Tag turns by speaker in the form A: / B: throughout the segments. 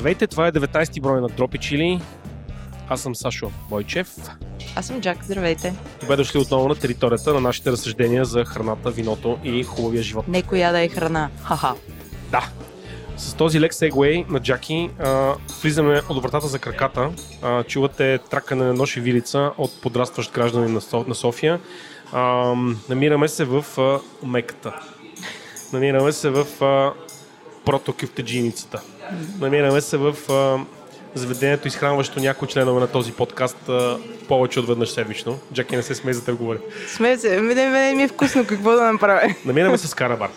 A: Здравейте, това е 19-ти брой на Дропи Чили. Аз съм Сашо Бойчев.
B: Аз съм Джак, здравейте.
A: Добре дошли отново на територията на нашите разсъждения за храната, виното и хубавия живот.
B: Не коя да е храна. Ха-ха.
A: Да. С този лек сегвей на Джаки а, влизаме от вратата за краката. А, чувате тракане на ноши вилица от подрастващ гражданин на, Со- на София. А, намираме се в а, Меката. Намираме се в а, протокюфтеджиницата. Намираме се в а, заведението, изхранващо някои членове на този подкаст а, повече от веднъж седмично. Джаки не се смее за те говоря.
B: Сме се, мене, ми е вкусно какво да направя.
A: Намираме се с Скара бар.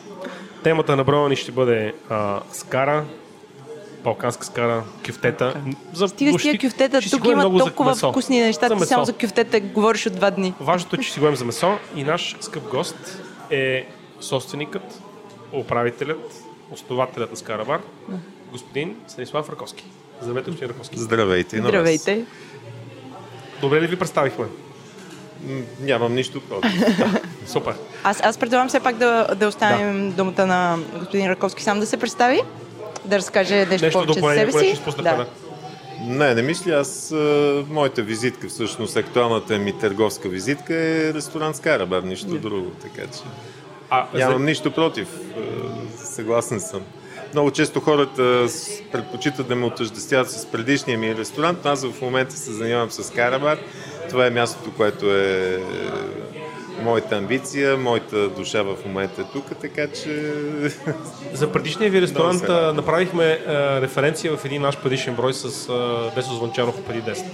A: Темата на броя ни ще бъде а, Скара, балканска скара, кюфтета. За
B: Стига с тия кюфтета, тук има
A: за
B: толкова
A: месо.
B: вкусни неща,
A: За
B: ти само за кюфтета говориш от два дни.
A: Важното е, че си говорим за месо и наш скъп гост е собственикът, управителят, основателят на Скара бар, господин Станислав Раковски. Здравейте, господин Раковски.
C: Здравейте на вас.
B: Здравейте.
A: Добре ли ви представихме?
C: Нямам нищо против.
A: Супер.
B: Аз, аз предлагам все пак да, да оставим думата на господин Раковски сам да се представи, да разкаже нещо,
A: Нещо
B: повече за себе
A: което ще
B: си. Да.
A: Да.
C: Не, не мисля. Аз, а, моята визитка, всъщност, актуалната ми търговска визитка е ресторант Скарабар, нищо друго. Така че
A: А,
C: нямам
A: за...
C: нищо против. Съгласен съм. Много често хората предпочитат да ме отъждествяват с предишния ми ресторант, но аз в момента се занимавам с Карабар. Това е мястото, което е моята амбиция, моята душа в момента е тук, така че
A: За предишния ви ресторант направихме а, референция в един наш предишен брой с а, Десо Звънчаров преди 10.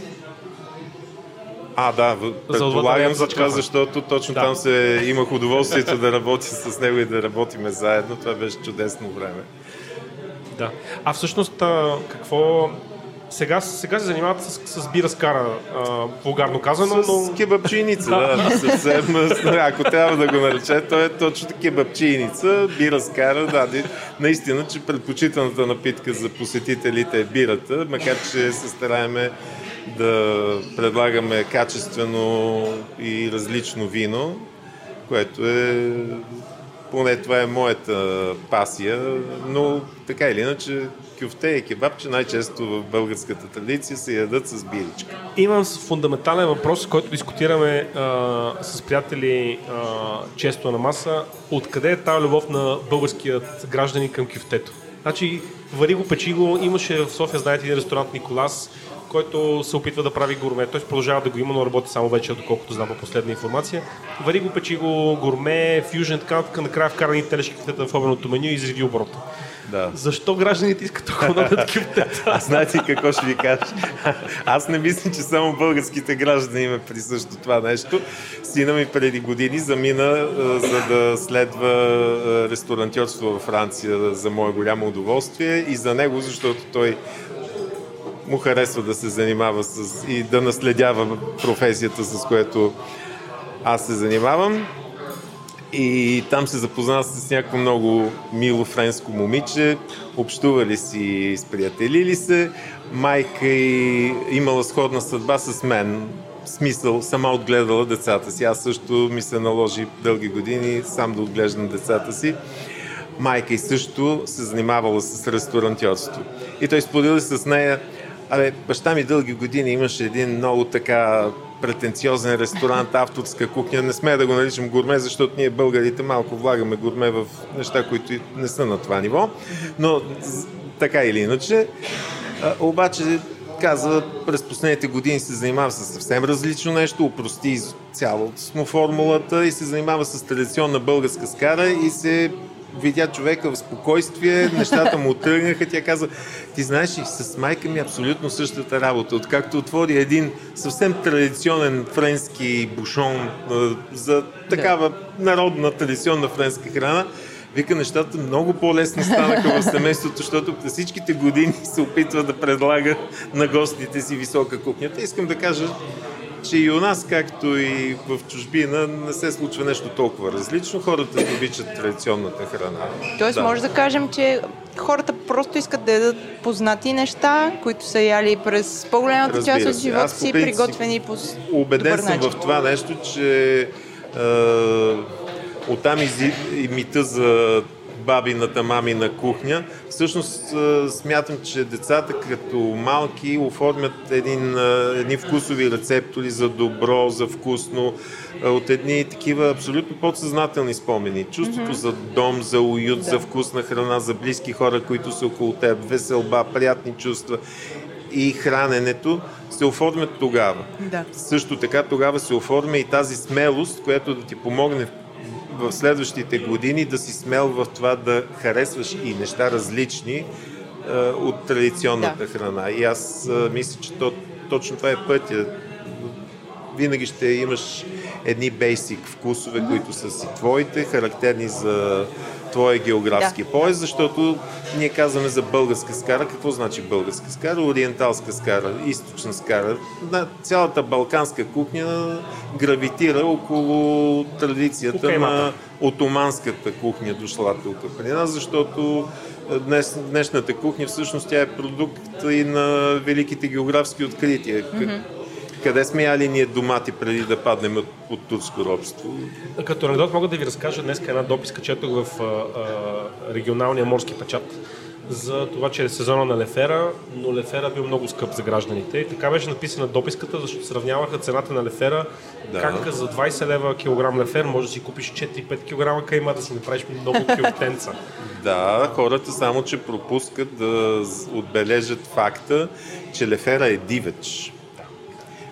C: А, да, предполагам за това, защото точно
A: Да.
C: там се имах удоволствието да работя с него и да работиме заедно. Това беше чудесно време.
A: Да. А всъщност, а, какво... Сега, сега се занимават с, с бира с кара, а, казано,
C: С
A: но...
C: кебапчийница, да. Съвсем, ако трябва да го нарече, то е точно кебапчийница, бира с кара, да. Наистина, че предпочитаната напитка за посетителите е бирата, макар че се стараеме да предлагаме качествено и различно вино, което е поне това е моята пасия, но така или иначе кюфте и кебабче най-често в българската традиция се ядат с биричка.
A: Имам фундаментален въпрос, който дискутираме а, с приятели а, често на маса. Откъде е тази любов на българският гражданин към кюфтето? Значи, вари го, печи го. Имаше в София, знаете, един ресторант Николас, който се опитва да прави гурме. Той продължава да го има, но работи само вече, доколкото знам по последна информация. Вари го, печи го, гурме, фюжен, така нататък. Накрая вкара ни телешки в обеното меню и изреди оборота.
C: Да.
A: Защо гражданите искат толкова много от кюфтета?
C: А знаете какво ще ви кажа? Аз не мисля, че само българските граждани има присъщо това нещо. Сина ми преди години замина а, за да следва а, ресторантьорство във Франция за мое голямо удоволствие и за него, защото той му харесва да се занимава с, и да наследява професията, с което аз се занимавам. И там се запозна с някакво много мило френско момиче, общували си, сприятелили се. Майка и имала сходна съдба с мен. Смисъл, сама отгледала децата си. Аз също ми се наложи дълги години сам да отглеждам децата си. Майка и също се занимавала с ресторантьорство. И той споделил с нея, абе, баща ми дълги години имаше един много така претенциозен ресторант, авторска кухня. Не сме да го наричам гурме, защото ние българите малко влагаме гурме в неща, които не са на това ниво. Но така или иначе. А, обаче каза, през последните години се занимава с съвсем различно нещо, упрости из- цялостно формулата и се занимава с традиционна българска скара и се видя човека в спокойствие, нещата му тръгнаха. Тя каза, ти знаеш ли, с майка ми е абсолютно същата работа. Откакто отвори един съвсем традиционен френски бушон за такава народна традиционна френска храна, Вика, нещата много по-лесни станаха в семейството, защото през всичките години се опитва да предлага на гостите си висока кухня. Та искам да кажа, че и у нас, както и в чужбина, не се случва нещо толкова различно. Хората обичат традиционната храна.
B: Тоест, може да кажем, че хората просто искат да ядат познати неща, които са яли през по-голямата
C: Разбира
B: част от живота
C: Аз
B: си, приготвени по
C: Убеден
B: добър
C: съм
B: начин.
C: в това нещо, че е, оттам изи, и мита за бабината, мамина кухня. Всъщност смятам, че децата като малки оформят един, едни вкусови рецептори за добро, за вкусно, от едни такива абсолютно подсъзнателни спомени. Чувството за дом, за уют, за вкусна храна, за близки хора, които са около теб, веселба, приятни чувства и храненето се оформят тогава.
B: Да.
C: Също така тогава се оформя и тази смелост, която да ти помогне в следващите години да си смел в това да харесваш и неща различни е, от традиционната
B: Да.
C: храна. И аз е, мисля, че то, точно това е пътя. Винаги ще имаш едни бейсик вкусове, които са си твоите, характерни за твоя географски
B: Да.
C: пояс, защото ние казваме за българска скара. Какво значи българска скара? Ориенталска скара, източна скара. Цялата балканска кухня гравитира около традицията
A: Окей,
C: на отоманската кухня дошла тук при нас, защото е, днес, днешната кухня всъщност тя е продукт и на великите географски открития. К- Къде сме яли ние домати преди да паднем от, от турско робство?
A: Като анекдот мога да ви разкажа днес една дописка, четох в а, а, регионалния морски печат за това, че е сезона на лефера, но лефера бил много скъп за гражданите. И така беше написана дописката, защото сравняваха цената на лефера,
C: Да.
A: как за 20 лева килограм лефер може да си купиш 4-5 кг кайма, да си направиш много кюфтенца.
C: Да, хората само, че пропускат да отбележат факта, че лефера е дивеч.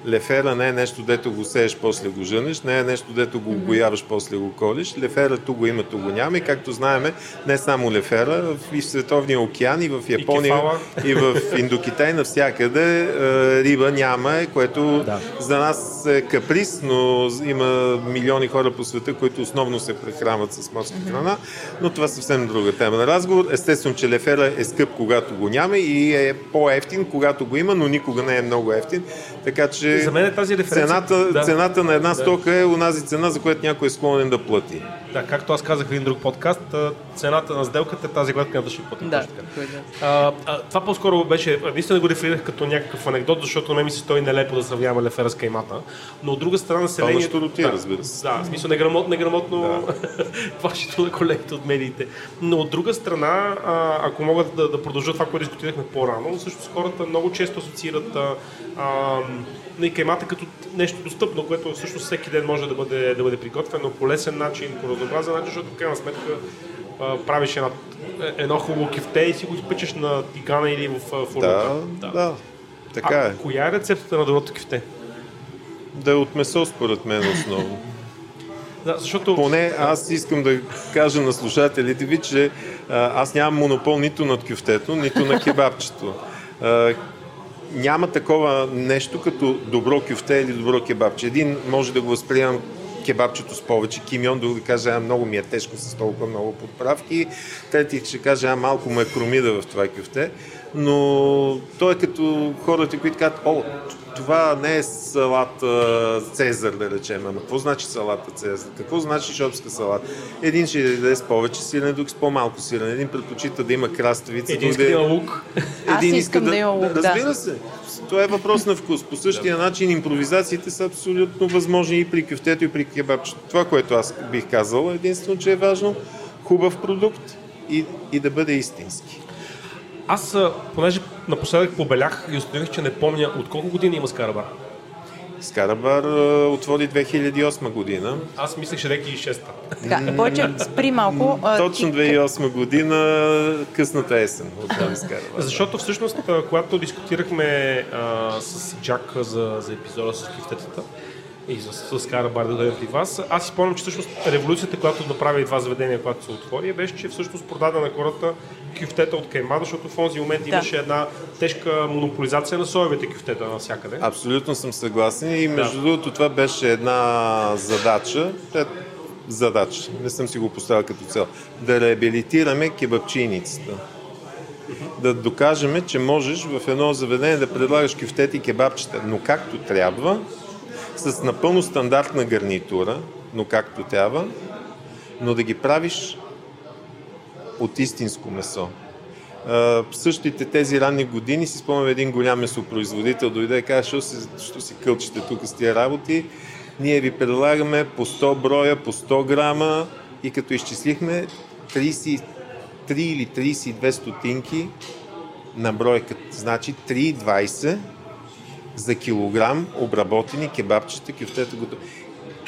C: Лефера не е нещо, дето го сееш, после го жънеш, не е нещо, дето го обояваш, после го колиш. Лефера ту го има, ту го няма. И както знаеме, не само лефера, в и в Световния океан, и в Япония,
A: кефала.
C: и в Индокитай, навсякъде е, риба няма, което
A: Да.
C: за нас е каприз, но има милиони хора по света, които основно се прехранват с морска храна, но това е съвсем друга тема на разговор. Естествено, че лефера е скъп, когато го няма и е по-ефтин, когато го има, но никога не е много ефтин. Така че
A: За мен е тази референция-
C: цената,
A: Да.
C: цената на една стока е онази цена, за която някой е склонен да плати.
A: Да, както аз казах в един друг подкаст, цената на сделката е тази, която няма да ще платим.
B: Да.
A: точно така. А, а, това по-скоро беше, наистина го реферирах като някакъв анекдот, защото на мен ми се стои нелепо да сравняваме лефера с каймата. Но от друга страна населението...
C: щуротия,
A: да,
C: разбира се.
A: Да, в смисъл неграмотно, неграмотно плащето на колегите от медиите. Но от друга страна, а, ако могат да, да продължат това, което дискутирахме по-рано, всъщност хората много често асоциират а, а, на каймата като нещо достъпно, което всъщност всеки ден може да бъде, да бъде приготвено по лесен начин, по разнообразен начин, защото в крайна сметка а, правиш една, едно хубаво кефте и си го изпечеш на тигана или в фурната.
C: Да, да. Така
A: а,
C: е.
A: коя е рецептата на доброто кефте?
C: Да е от месо, според мен, основно.
A: Да, защото...
C: Поне аз искам да кажа на слушателите ви, че а, аз нямам монопол нито над кюфтето, нито на кебабчето. А, няма такова нещо като добро кюфте или добро кебабче. Един може да го възприемам кебабчето с повече кимион, друг да каже, а много ми е тежко с толкова много подправки. Трети ще каже, а малко му е кромида в това кюфте. Но той е като хората, които казват, о, това не е салат а, Цезар, да речем. Ама какво значи салата Цезар? Какво значи шопска салат? Един ще даде с повече сирене, друг с по-малко сирене. Един предпочита да има краставица,
A: Един иска да
C: да
A: има лук.
B: Аз искам да има лук, да.
C: Разбира се. Това е въпрос на вкус. По същия начин импровизациите са абсолютно възможни и при кюфтето, и при кебабчето. Това, което аз бих казал, единствено, че е важно хубав продукт и, и да бъде истински.
A: Аз, понеже напоследък побелях и установих, че не помня от колко години има Скарабар.
C: Скарабар отвори 2008 година.
A: Аз мислех, че реки и 6
B: Така, повече спри малко.
C: Точно
B: ти-
C: 2008 година, късната есен.
A: Защото всъщност, когато дискутирахме а, с Джак за, за епизода с кифтетата и с, с Кара Бар да дойде при вас, аз си спомням, че всъщност революцията, която направи това заведение, когато се отвори, беше, че всъщност продаде на хората кюфтета от кайма, защото в този момент
B: Да.
A: имаше една тежка монополизация на соевите кюфтета навсякъде.
C: Абсолютно съм съгласен. И между другото това беше една задача, е, задача, не съм си го поставил като цел, да реабилитираме кебабчийницата. Да докажем, че можеш в едно заведение да предлагаш кюфтети и кебабчета, но както трябва, с напълно стандартна гарнитура, но както трябва, но да ги правиш от истинско месо. В същите тези ранни години си спомням един голям месопроизводител дойде и каза, що, си, що си кълчите тук с тия работи, ние ви предлагаме по 100 броя, по 100 грама и като изчислихме, 33 или 32 стотинки на бройка. Значи 3,20 за килограм обработени кебабчета, кюфтета готови.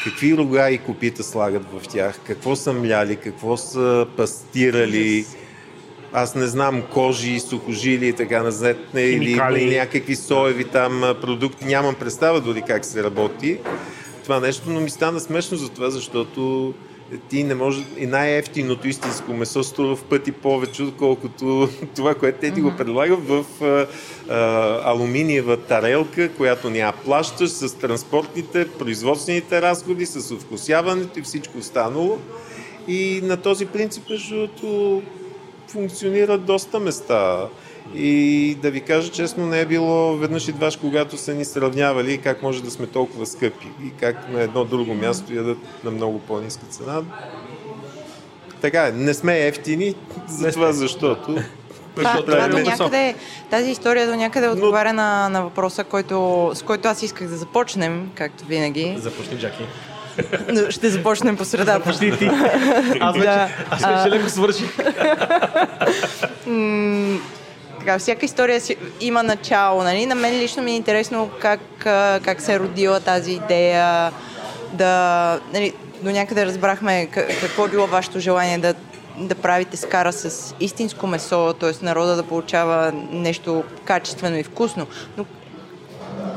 C: Какви рога и копита слагат в тях, какво са мляли, какво са пастирали, аз не знам, кожи, сухожили и така назетне, или, или някакви соеви там продукти. Нямам представа дори как се работи това нещо, но ми стана смешно за това, защото ти не може и най-ефтиното истинско месо струва в пъти повече, отколкото това, което те ти го предлагат в а, а, алуминиева тарелка, която няма плащаш с транспортните, производствените разходи, с вкусяването и всичко останало. И на този принцип, защото функционират доста места. И да ви кажа честно, не е било веднъж и дваш, когато са ни сравнявали как може да сме толкова скъпи и как на едно друго място ядат на много по-ниска цена. Така е, не сме ефтини, за това защото
B: това, това до някъде, тази история до някъде отговаря Но... на, на въпроса, който, с който аз исках да започнем, както винаги.
A: Започни, Джаки.
B: Ще започнем по средата.
A: Започни ти. Аз вече, да. аз вече леко свърших.
B: така, всяка история си, има начало. Нали? На мен лично ми е интересно как, как се е родила тази идея, да, нали, до някъде разбрахме какво е било вашето желание да, да правите скара с истинско месо, т.е. народа да получава нещо качествено и вкусно. Но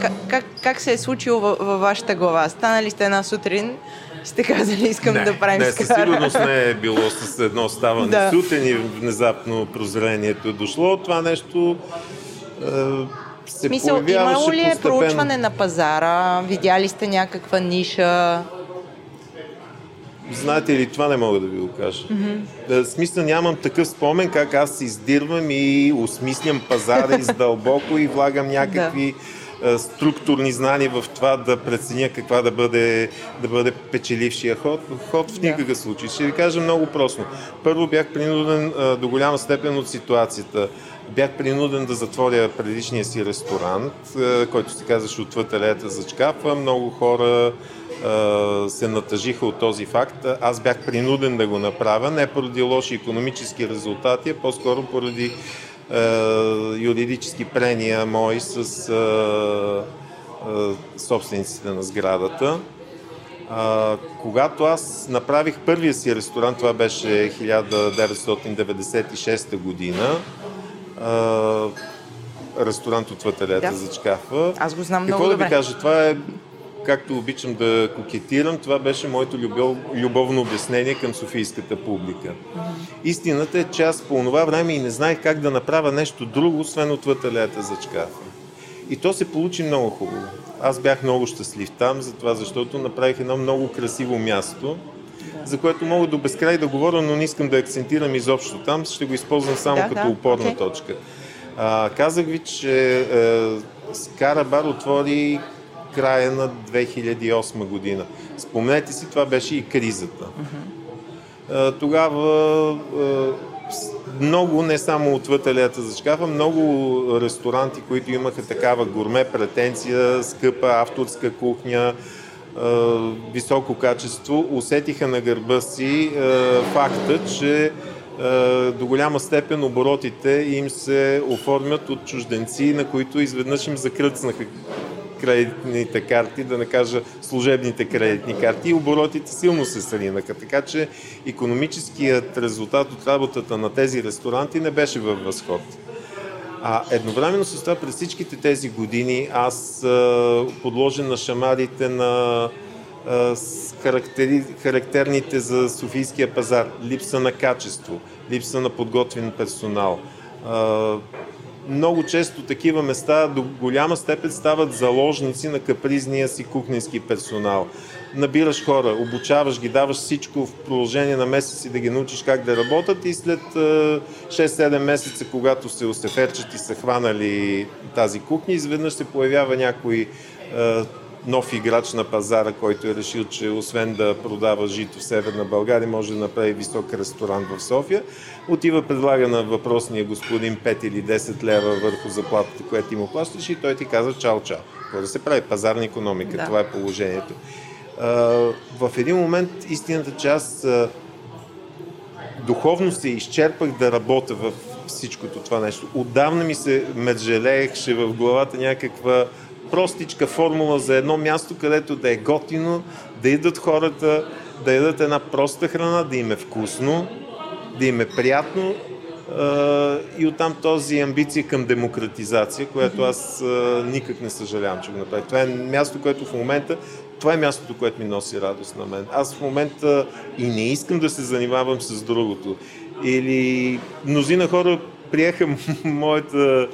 B: как, как, как се е случило във, във вашата глава? Станали сте една сутрин, сте казали, искам
C: не,
B: да правим
C: не,
B: скара.
C: със сигурност не е било с едно ставане да. сутрин и внезапно прозрението е дошло. Това нещо е, се Смисъл,
B: имало ли е
C: постепенно.
B: проучване на пазара? Видяли сте някаква ниша?
C: Знаете ли, това не мога да ви го кажа. Mm-hmm. Смисъл нямам такъв спомен как аз издирвам и осмислям пазара издълбоко и влагам някакви да структурни знания в това да преценя каква да бъде, да бъде печелившия ход. Ход в никакъв случай. Ще ви кажа много просто. Първо бях принуден е, до голяма степен от ситуацията. Бях принуден да затворя предишния си ресторант, е, който се казваше отвъд алеята за чкафа. Много хора се натъжиха от този факт. Аз бях принуден да го направя, не поради лоши економически резултати, а по-скоро поради е, юридически прения мои с е, е, собствениците на сградата. когато аз направих първия си ресторант, това беше 1996 година, ресторант от Вателета да. за чкафа.
B: Аз го знам
C: Какво
B: много
C: да
B: добре.
C: ви кажа? Това е както обичам да кокетирам, това беше моето любов, любовно обяснение към софийската публика. Истината е, че аз по това време и не знаех как да направя нещо друго, освен отвъд алеята за чкафа. И то се получи много хубаво. Аз бях много щастлив там, затова, защото направих едно много красиво място, за което мога до безкрай да говоря, но не искам да акцентирам изобщо там, ще го използвам само да, като да, опорна okay. точка. А, казах ви, че е, Скара Бар отвори края на 2008 година. Спомнете си, това беше и кризата. Тогава много, не само от вътелята за шкафа, много ресторанти, които имаха такава гурме претенция, скъпа авторска кухня, високо качество, усетиха на гърба си факта, че до голяма степен оборотите им се оформят от чужденци, на които изведнъж им закръцнаха кредитните карти, да не кажа служебните кредитни карти и оборотите силно се сринаха. Така че економическият резултат от работата на тези ресторанти не беше във възход. А едновременно с това през всичките тези години аз а, подложен на шамарите на а, характери, характерните за Софийския пазар липса на качество, липса на подготвен персонал, много често такива места до голяма степен стават заложници на капризния си кухненски персонал. Набираш хора, обучаваш ги, даваш всичко в продължение на месеци да ги научиш как да работят и след 6-7 месеца, когато се усеферчат и са хванали тази кухня, изведнъж се появява някой нов играч на пазара, който е решил, че освен да продава жито в Северна България, може да направи висок ресторант в София. Отива, предлага на въпросния господин 5 или 10 лева върху заплатата, която ти му плащаш и той ти казва чао, чао. Какво да се прави? Пазарна економика. Да. Това е положението. в един момент истината, че аз духовно се изчерпах да работя в всичкото това нещо. Отдавна ми се мържелееше в главата някаква простичка формула за едно място, където да е готино, да идат хората, да ядат една проста храна, да им е вкусно, да им е приятно и оттам този амбиция към демократизация, която аз никак не съжалявам, че го направих. Това е място, което в момента това е мястото, което ми носи радост на мен. Аз в момента и не искам да се занимавам с другото. Или мнозина хора приеха моята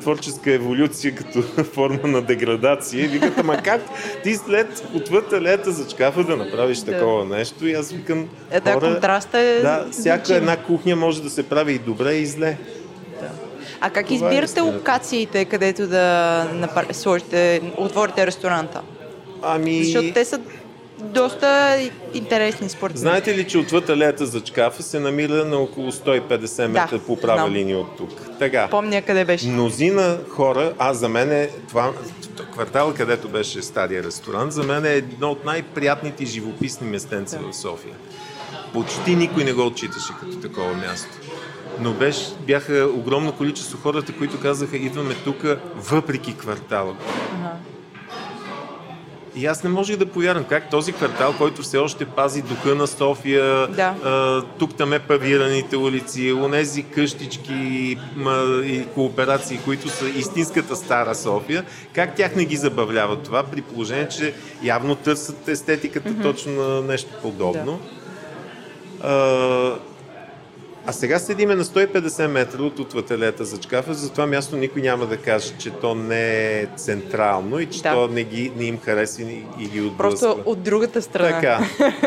C: творческа еволюция като форма на деградация и викат, ама как ти след отвъд алеята за чкафа да направиш да. такова нещо? И аз викам,
B: е, да,
C: хора,
B: контраста е
C: да, всяка значим. една кухня може да се прави и добре, и зле.
B: Да. А как Това е избирате е локациите, където да сложите, отворите ресторанта?
C: Ами...
B: Защото те са доста интересни според
C: Знаете ли, че отвъд алеята за чкафа се намира на около 150 метра да, по права знам. линия от тук. Така.
B: Помня къде беше.
C: Мнозина хора, а за мен е това, квартал, където беше стария ресторант, за мен е едно от най-приятните живописни местенца да. в София. Почти никой не го отчиташе като такова място. Но беше, бяха огромно количество хората, които казаха, идваме тук въпреки квартала. Ага. И аз не можех да повярвам как този квартал, който все още пази духа на София,
B: да.
C: а, тук там е павираните улици, онези къщички ма, и кооперации, които са истинската стара София, как тях не ги забавлява това, при положение, че явно търсят естетиката mm-hmm. точно на нещо подобно. Да. А, а сега седиме на 150 метра от отвателета за чкафа, за това място никой няма да каже, че то не е централно и че да. то не, ги, не им харесва и, и ги отблъсква.
B: Просто от другата страна.
C: Така.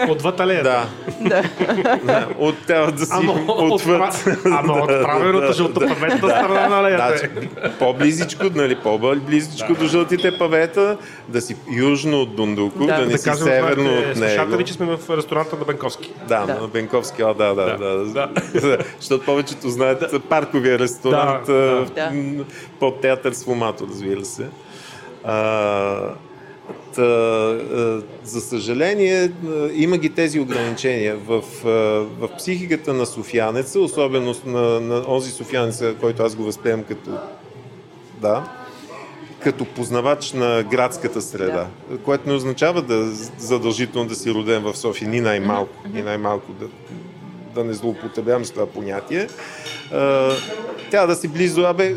A: от ваталета.
C: Да. да. От трябва да си ама, отвъд.
A: Ама от правилната жълтопаветната страна на алеята.
C: Значи, по-близичко, нали, по-близичко да. до жълтите павета, да си южно от Дундуко, да, да не да си северно от него.
A: Слушате ли, че сме в ресторанта на Бенковски?
C: Да, да. на Бенковски, а, да, да, да. Да защото повечето знаят да. парковия ресторант да, да. под театър с фумато, разбира се. А, Та, за съжаление, има ги тези ограничения. В, в психиката на софианеца, особено на, на онзи софианеца, който аз го възприемам като да, като познавач на градската среда, да. което не означава да задължително да си роден в София, ни най-малко, ни най-малко да, да не злоупотребявам с това понятие, трябва да си близо. Абе,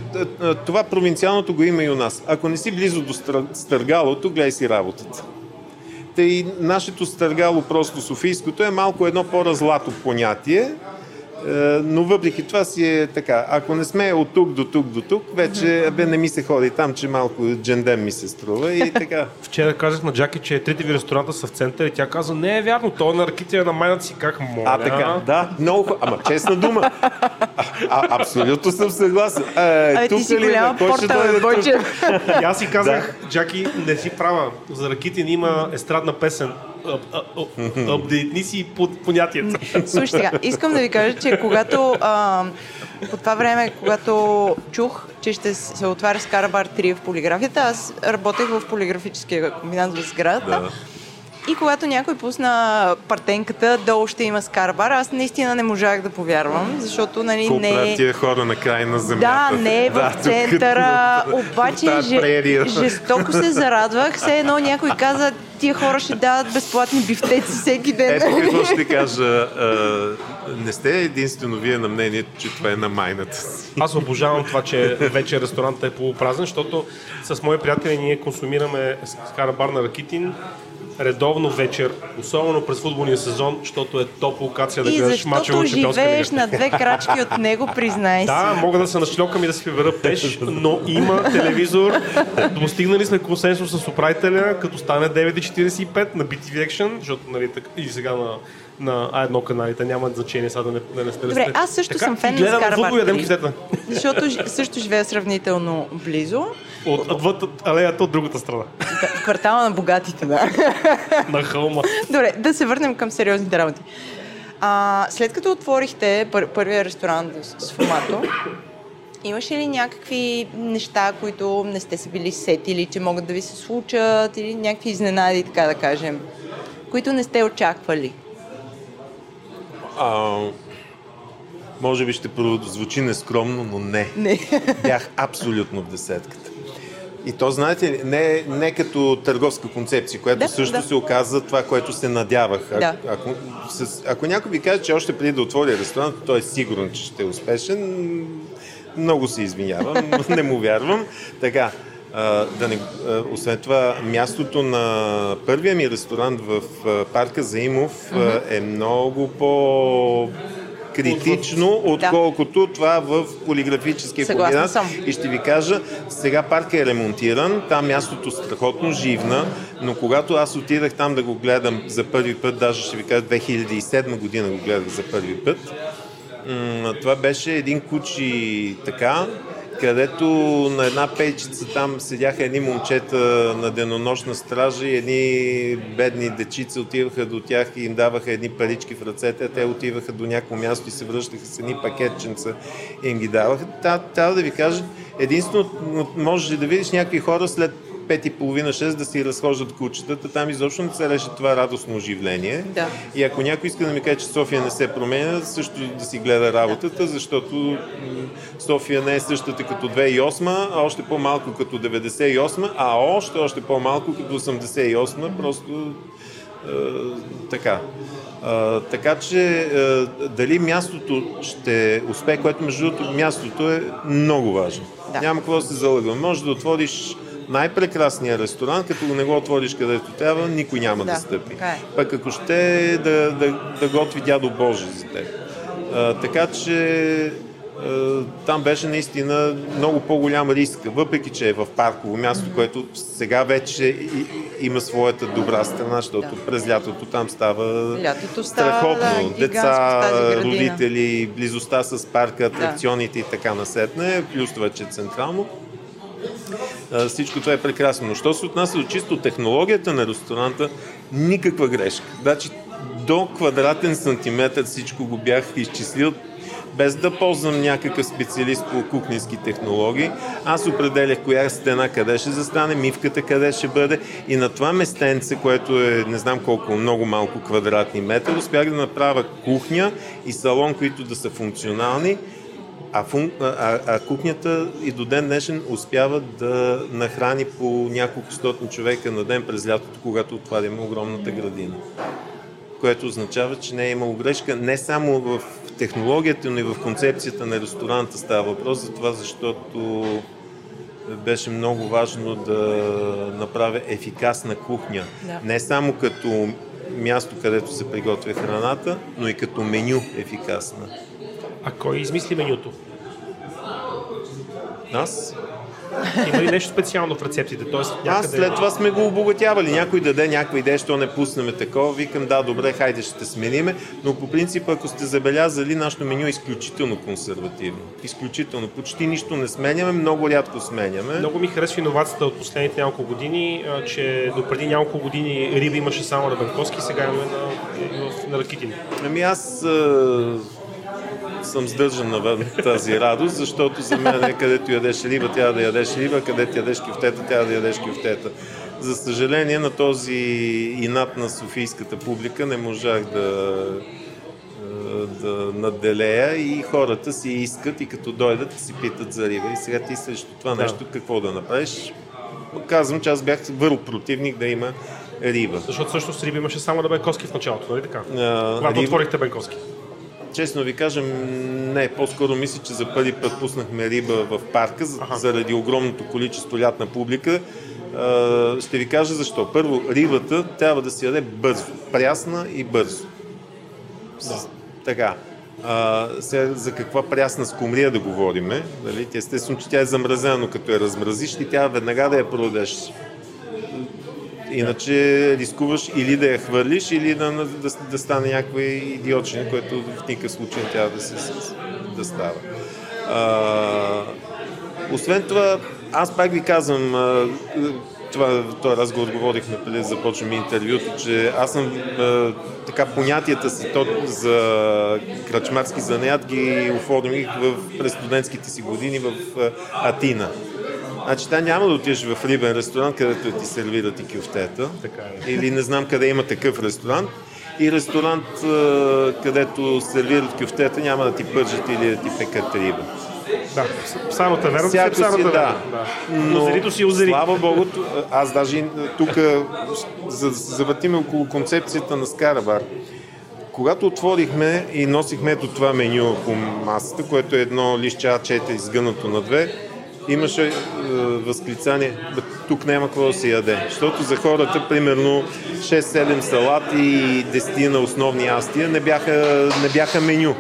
C: това провинциалното го има и у нас. Ако не си близо до стъргалото, гледай си работата. Тъй нашето стъргало, просто софийското, е малко едно по-разлато понятие, но въпреки това си е така. Ако не сме от тук до тук до тук, вече бе не ми се ходи там, че малко джендем ми се струва и така.
A: Вчера казах на Джаки, че трите ви ресторанта са в центъра и тя каза, не е вярно, то е на ракития на майната си, как моля.
C: А, така, да, много Ама честна дума. А, а, абсолютно съм съгласен.
B: Е, а, тук ти си ли, голяма порта, Бойче.
A: И аз си казах, да. Джаки, не си права. За Ракитин има естрадна песен апдейтни си понятията.
B: Слушай сега, искам да ви кажа, че когато а, по това време, когато чух, че ще се отваря Скарабар 3 в полиграфията, аз работех в полиграфическия комбинат в сградата. Да. И когато някой пусна партенката, долу ще има скарбар, аз наистина не можах да повярвам, защото нали,
C: Колко
B: не
C: е... тия хора на край на земята.
B: Да, не е в да, центъра, тук, обаче ж... жестоко се зарадвах. Все едно някой каза, тия хора ще дават безплатни бифтеци всеки ден.
C: Ето какво ще кажа. не сте единствено вие на мнение, че това е на майната си.
A: Аз обожавам това, че вече ресторантът е полупразен, защото с мои приятели ние консумираме скарабар на Ракитин, редовно вечер, особено през футболния сезон, защото е топ локация да гледаш мачове
B: от Шампионска живееш на две крачки от него, признай си.
A: Да, мога да се нашлокам и да си прибера пеш, но има телевизор. Достигнали сме консенсус с управителя, като стане 9.45 на BTV Action, защото нали, и сега на на А1 каналите, няма значение сега да не, да не сте.
B: Добре, аз също така, съм фен на Скарабар. Защото също живея сравнително близо.
A: От, отвъд алеята от другата страна.
B: В квартала на богатите, да.
A: на хълма.
B: Добре, да се върнем към сериозните работи. А, след като отворихте пър- първия ресторант с формато, имаше ли някакви неща, които не сте се били сетили, че могат да ви се случат или някакви изненади, така да кажем, които не сте очаквали?
C: А, Може би ще прозвучи нескромно, но не.
B: Не.
C: Бях абсолютно в десетката. И то, знаете ли, не, не като търговска концепция, която
B: Да,
C: също
B: да.
C: се оказа това, което се надявах. А,
B: Да.
C: ако, с, ако някой ви каже, че още преди да отвори ресторант, той е сигурен, че ще е успешен, много се извинявам, не му вярвам. Така, а, да не, освен това, мястото на първия ми ресторант в парка Заимов е много по критично, отколкото това в полиграфическия комбинат. И ще ви кажа, сега парка е ремонтиран, там мястото страхотно живна, но когато аз отидах там да го гледам за първи път, даже ще ви кажа 2007 година го гледах за първи път, това беше един кучи така, където на една пейчица там седяха едни момчета на денонощна стража и едни бедни дечица отиваха до тях и им даваха едни парички в ръцете, те отиваха до някакво място и се връщаха с едни пакетченца и им ги даваха. Трябва да ви кажа, единствено можеш да видиш някакви хора след пет и половина, 6 да си разхождат кучетата. Там изобщо не се реше това радостно оживление.
B: Да.
C: И ако някой иска да ми каже, че София не се променя, също да си гледа работата, защото София не е същата като 2008, а още по-малко като 98, а още, още по-малко като 88, просто е, така. А, така че е, дали мястото ще успее, което между другото мястото е много важно.
B: Да.
C: Няма какво да се залъгва. Може да отвориш най-прекрасния ресторант, като не го отвориш където трябва, никой няма да,
B: Да,
C: стъпи.
B: е.
C: Пък ако ще да, да, да готви дядо Боже за теб. А, така че там беше наистина много по-голям риск, въпреки че е в парково място, което сега вече има своята добра страна, защото
B: Да.
C: през лятото там става
B: Лятото става,
C: страхотно.
B: да,
C: Деца, родители, близостта с парка, атракционите и така насетне, плюс това, че е централно. Всичко това е прекрасно. Но що се отнася до чисто технологията на ресторанта, никаква грешка. Значи до квадратен сантиметър всичко го бях изчислил, без да ползвам някакъв специалист по кухненски технологии. Аз определях коя стена къде ще застане, мивката къде ще бъде и на това местенце, което е не знам колко, много малко квадратни метър, успях да направя кухня и салон, които да са функционални а, фун... а, а, кухнята и до ден днешен успява да нахрани по няколко стотни човека на ден през лятото, когато отваряме огромната градина. Което означава, че не е имало грешка не само в технологията, но и в концепцията на ресторанта става въпрос за това, защото беше много важно да направя ефикасна кухня.
B: Да.
C: Не само като място, където се приготвя храната, но и като меню ефикасна.
A: А кой измисли менюто?
C: Аз
A: Има ли нещо специално в рецептите? Тоест, някъде...
C: Аз след това сме го обогатявали. Някой даде някаква идея, що не пуснем такова. Викам, да, добре, хайде ще смениме. Но по принцип, ако сте забелязали, нашето меню е изключително консервативно. Изключително. Почти нищо не сменяме, много рядко сменяме.
A: Много ми харесва иновацията от последните няколко години, че до преди няколко години риба имаше само на Банковски, сега имаме на, в- на Ракитин.
C: Ами аз съм сдържан на тази радост, защото за мен е където ядеш риба, трябва да ядеш риба, където ядеш кюфтета, трябва да ядеш кюфтета. За съжаление на този инат на софийската публика не можах да, да наделея и хората си искат и като дойдат си питат за риба. И сега ти срещу това
A: Да.
C: нещо какво да направиш? Казвам, че аз бях върл противник да има риба.
A: Защото всъщност риба имаше само на Бенковски в началото, нали така?
C: А,
A: Когато
C: риба-
A: отворихте Бенковски.
C: Честно ви кажа, не, по-скоро мисля, че за първи път пуснахме риба в парка заради огромното количество лятна публика. Ще ви кажа защо. Първо, рибата трябва да се яде бързо, прясна и бързо. С- Така. А, сега за каква прясна скумрия да говориме, нали? естествено, че тя е замразена, но като я размразиш, ти трябва веднага да я продадеш. Иначе рискуваш или да я хвърлиш, или да, да, да стане някаква идиотчина, което в никакъв случай не трябва да, се, да става. А, освен това, аз пак ви казвам, това, този разговор говорихме преди да започнем интервюто, че аз съм така понятията си то, за кръчмарски занаят ги оформих в, през студентските си години в Атина. Значи там няма да отидеш в рибен ресторант, където ти сервират и кюфтета.
A: Така е.
C: Или не знам къде има такъв ресторант. и ресторант, където сервират кюфтета, няма да ти пържат или да ти пекат риба.
A: Да, само е
C: Всяко
A: само
C: си,
A: таверна.
C: да.
A: Но... Озерито си озери.
C: Слава Богу, аз даже тук за, завъртиме около концепцията на Скарабар. Когато отворихме и носихме ето това меню по масата, което е едно лище А4 изгънато на две, имаше е, възклицание, «Бе, тук няма какво да се яде. Защото за хората, примерно, 6-7 салати и 10 на основни астия не бяха, не бяха меню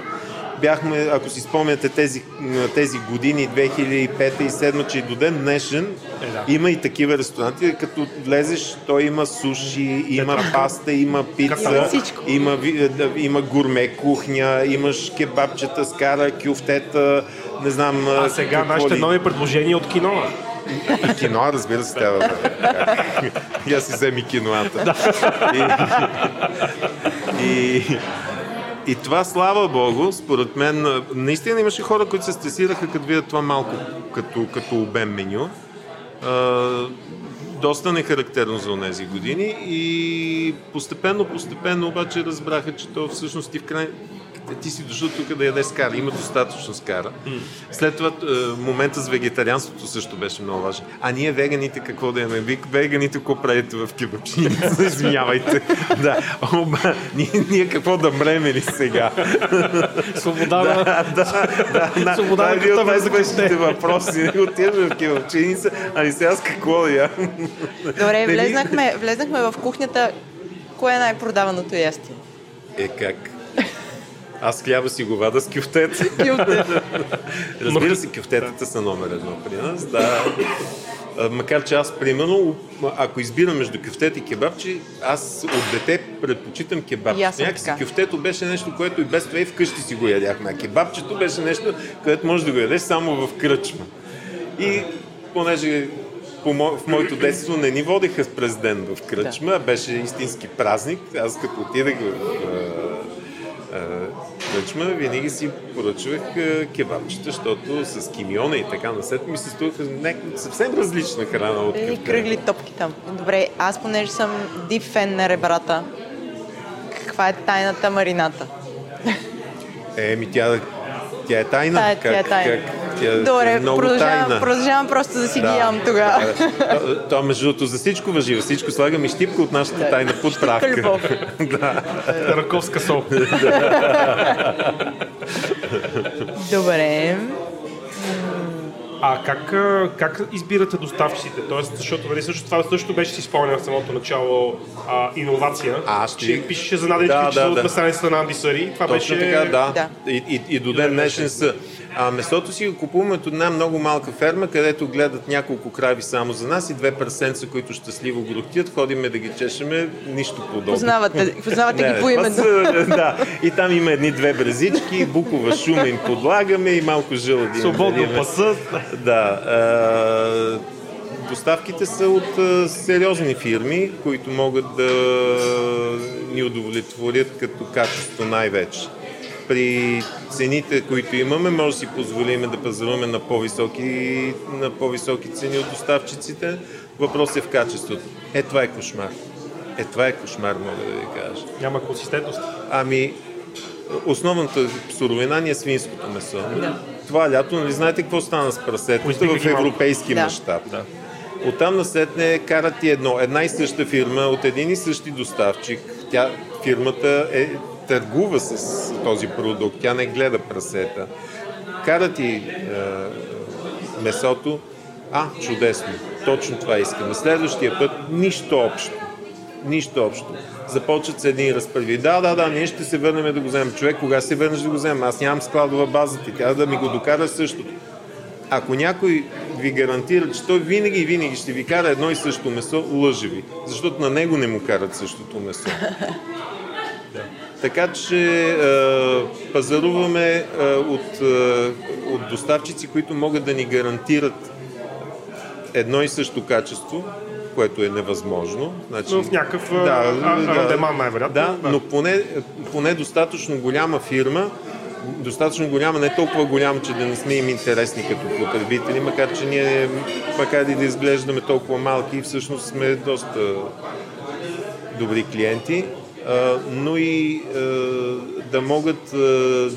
C: бяхме, ако си спомняте тези, тези години, 2005 и 2007, че и до ден днешен
A: Е, да.
C: има и такива ресторанти, като влезеш, той има суши, има паста, има пица, има, да, има гурме кухня, имаш кебабчета, скара, кюфтета, не знам
A: А сега нашите
C: ли.
A: нови предложения от кино.
C: И кино, разбира се, трябва да. Я си вземи киноата. И, и, и това, слава Богу, според мен, наистина имаше хора, които се стресираха, като видят това малко като, като обем меню. А, доста нехарактерно за тези години и постепенно, постепенно обаче разбраха, че то всъщност ти в край... Ти си дошъл тук да ядеш скара. Има достатъчно скара. След това е, момента с вегетарианството също беше много важен. А ние веганите какво да имаме? Вик, веганите какво правите в кебапчиница? Извинявайте. да. Оба, ние, ние какво да мреме ли сега?
A: Свобода
C: да, да, да, да.
A: Свобода
C: е един от най-спешните въпроси. Отиваме в кебапчиница, ами сега с какво да я?
B: Добре, влезнахме, влезнахме в кухнята. Кое е най-продаваното ястие?
C: Е, как? Аз хляба си го вада с кюфтет.
B: Кюфте.
C: Разбира се, кюфтетата са номер едно при нас. Да. Макар че аз, примерно, ако избирам между кюфтет и кебабчи, аз от дете предпочитам
B: съм
C: Някакси
B: така.
C: кюфтето беше нещо, което и без това и вкъщи си го ядяхме. А кебабчето беше нещо, което можеш да го ядеш само в кръчма. И понеже по мо... в моето детство не ни водеха през ден в кръчма, беше истински празник. Аз като отидах в кръчма, винаги си поръчвах кебабчета, защото с кимиона и така насет ми се струваха някаква съвсем различна храна от
B: Или
C: кюфтета.
B: кръгли топки там. Добре, аз понеже съм дип фен на ребрата, каква е тайната марината?
C: Еми, тя, тя е тайна.
B: Тя, тя е тайна.
C: Как, тя
B: Добре,
C: е много
B: продължавам,
C: тайна.
B: продължавам просто да си ги ям тогава.
C: То, то, между другото, за всичко въжи. За всичко слагам и щипка от нашата тайна подправка. да.
A: Раковска сол.
B: Добре.
A: А как, как избирате доставчиците? Тоест, защото нали, също това също беше си спомня в самото начало а, иновация.
C: А, аз ще-
A: че пишеше за надечки,
C: Да,
A: че
C: да,
A: от
C: да.
A: месаницата на Анди Сари. Това
C: Точно
A: беше...
C: така, да.
B: Да.
C: И, и, и до ден днешен са. А месото си го купуваме от една много малка ферма, където гледат няколко крави само за нас и две прасенца, които щастливо грухтят. Ходиме да ги чешеме, нищо подобно.
B: Познавате, познавате
C: Не,
B: ги по
C: това
B: именно.
C: са- да. И там има едни две брезички, букова шума им подлагаме и малко жълъди.
A: Свободно пасът.
C: Да. а, Доставките са от а, сериозни фирми, които могат да ни удовлетворят като качество най-вече. При цените, които имаме, може да си позволим да пазаруваме на по-високи, на по-високи цени от доставчиците. Въпрос е в качеството. Е, това е кошмар. Е, това е кошмар, мога да ви кажа.
A: Няма консистентност.
C: Ами, основната суровина ни е свинското месо. Това лято, нали знаете какво стана с прасетата в европейски
B: Да.
C: мащаб? Да. Оттам насетне карат ти едно, една и съща фирма, от един и същи доставчик. Тя, фирмата е, търгува с този продукт, тя не гледа прасета. Карат ти е, месото, а, чудесно, точно това искаме. Следващия път нищо общо. Нищо общо. Започват се едни разправи. Да, да, да, ние ще се върнем да го вземем. Човек, кога се върнеш да го вземем? Аз нямам складова база, ти трябва да ми го докара същото. Ако някой ви гарантира, че той винаги и винаги ще ви кара едно и също месо, лъже ви. Защото на него не му карат същото месо. Така че е, пазаруваме е, от, е, от доставчици, които могат да ни гарантират едно и също качество, което е невъзможно. Значи,
A: Но в някакъв а, а, рандеман най-вероятно.
C: Да, но поне, поне достатъчно голяма фирма, достатъчно голяма, не толкова голяма, че да не сме им интересни като потребители, макар че ние, макар и да изглеждаме толкова малки, всъщност сме доста добри клиенти. Но и да могат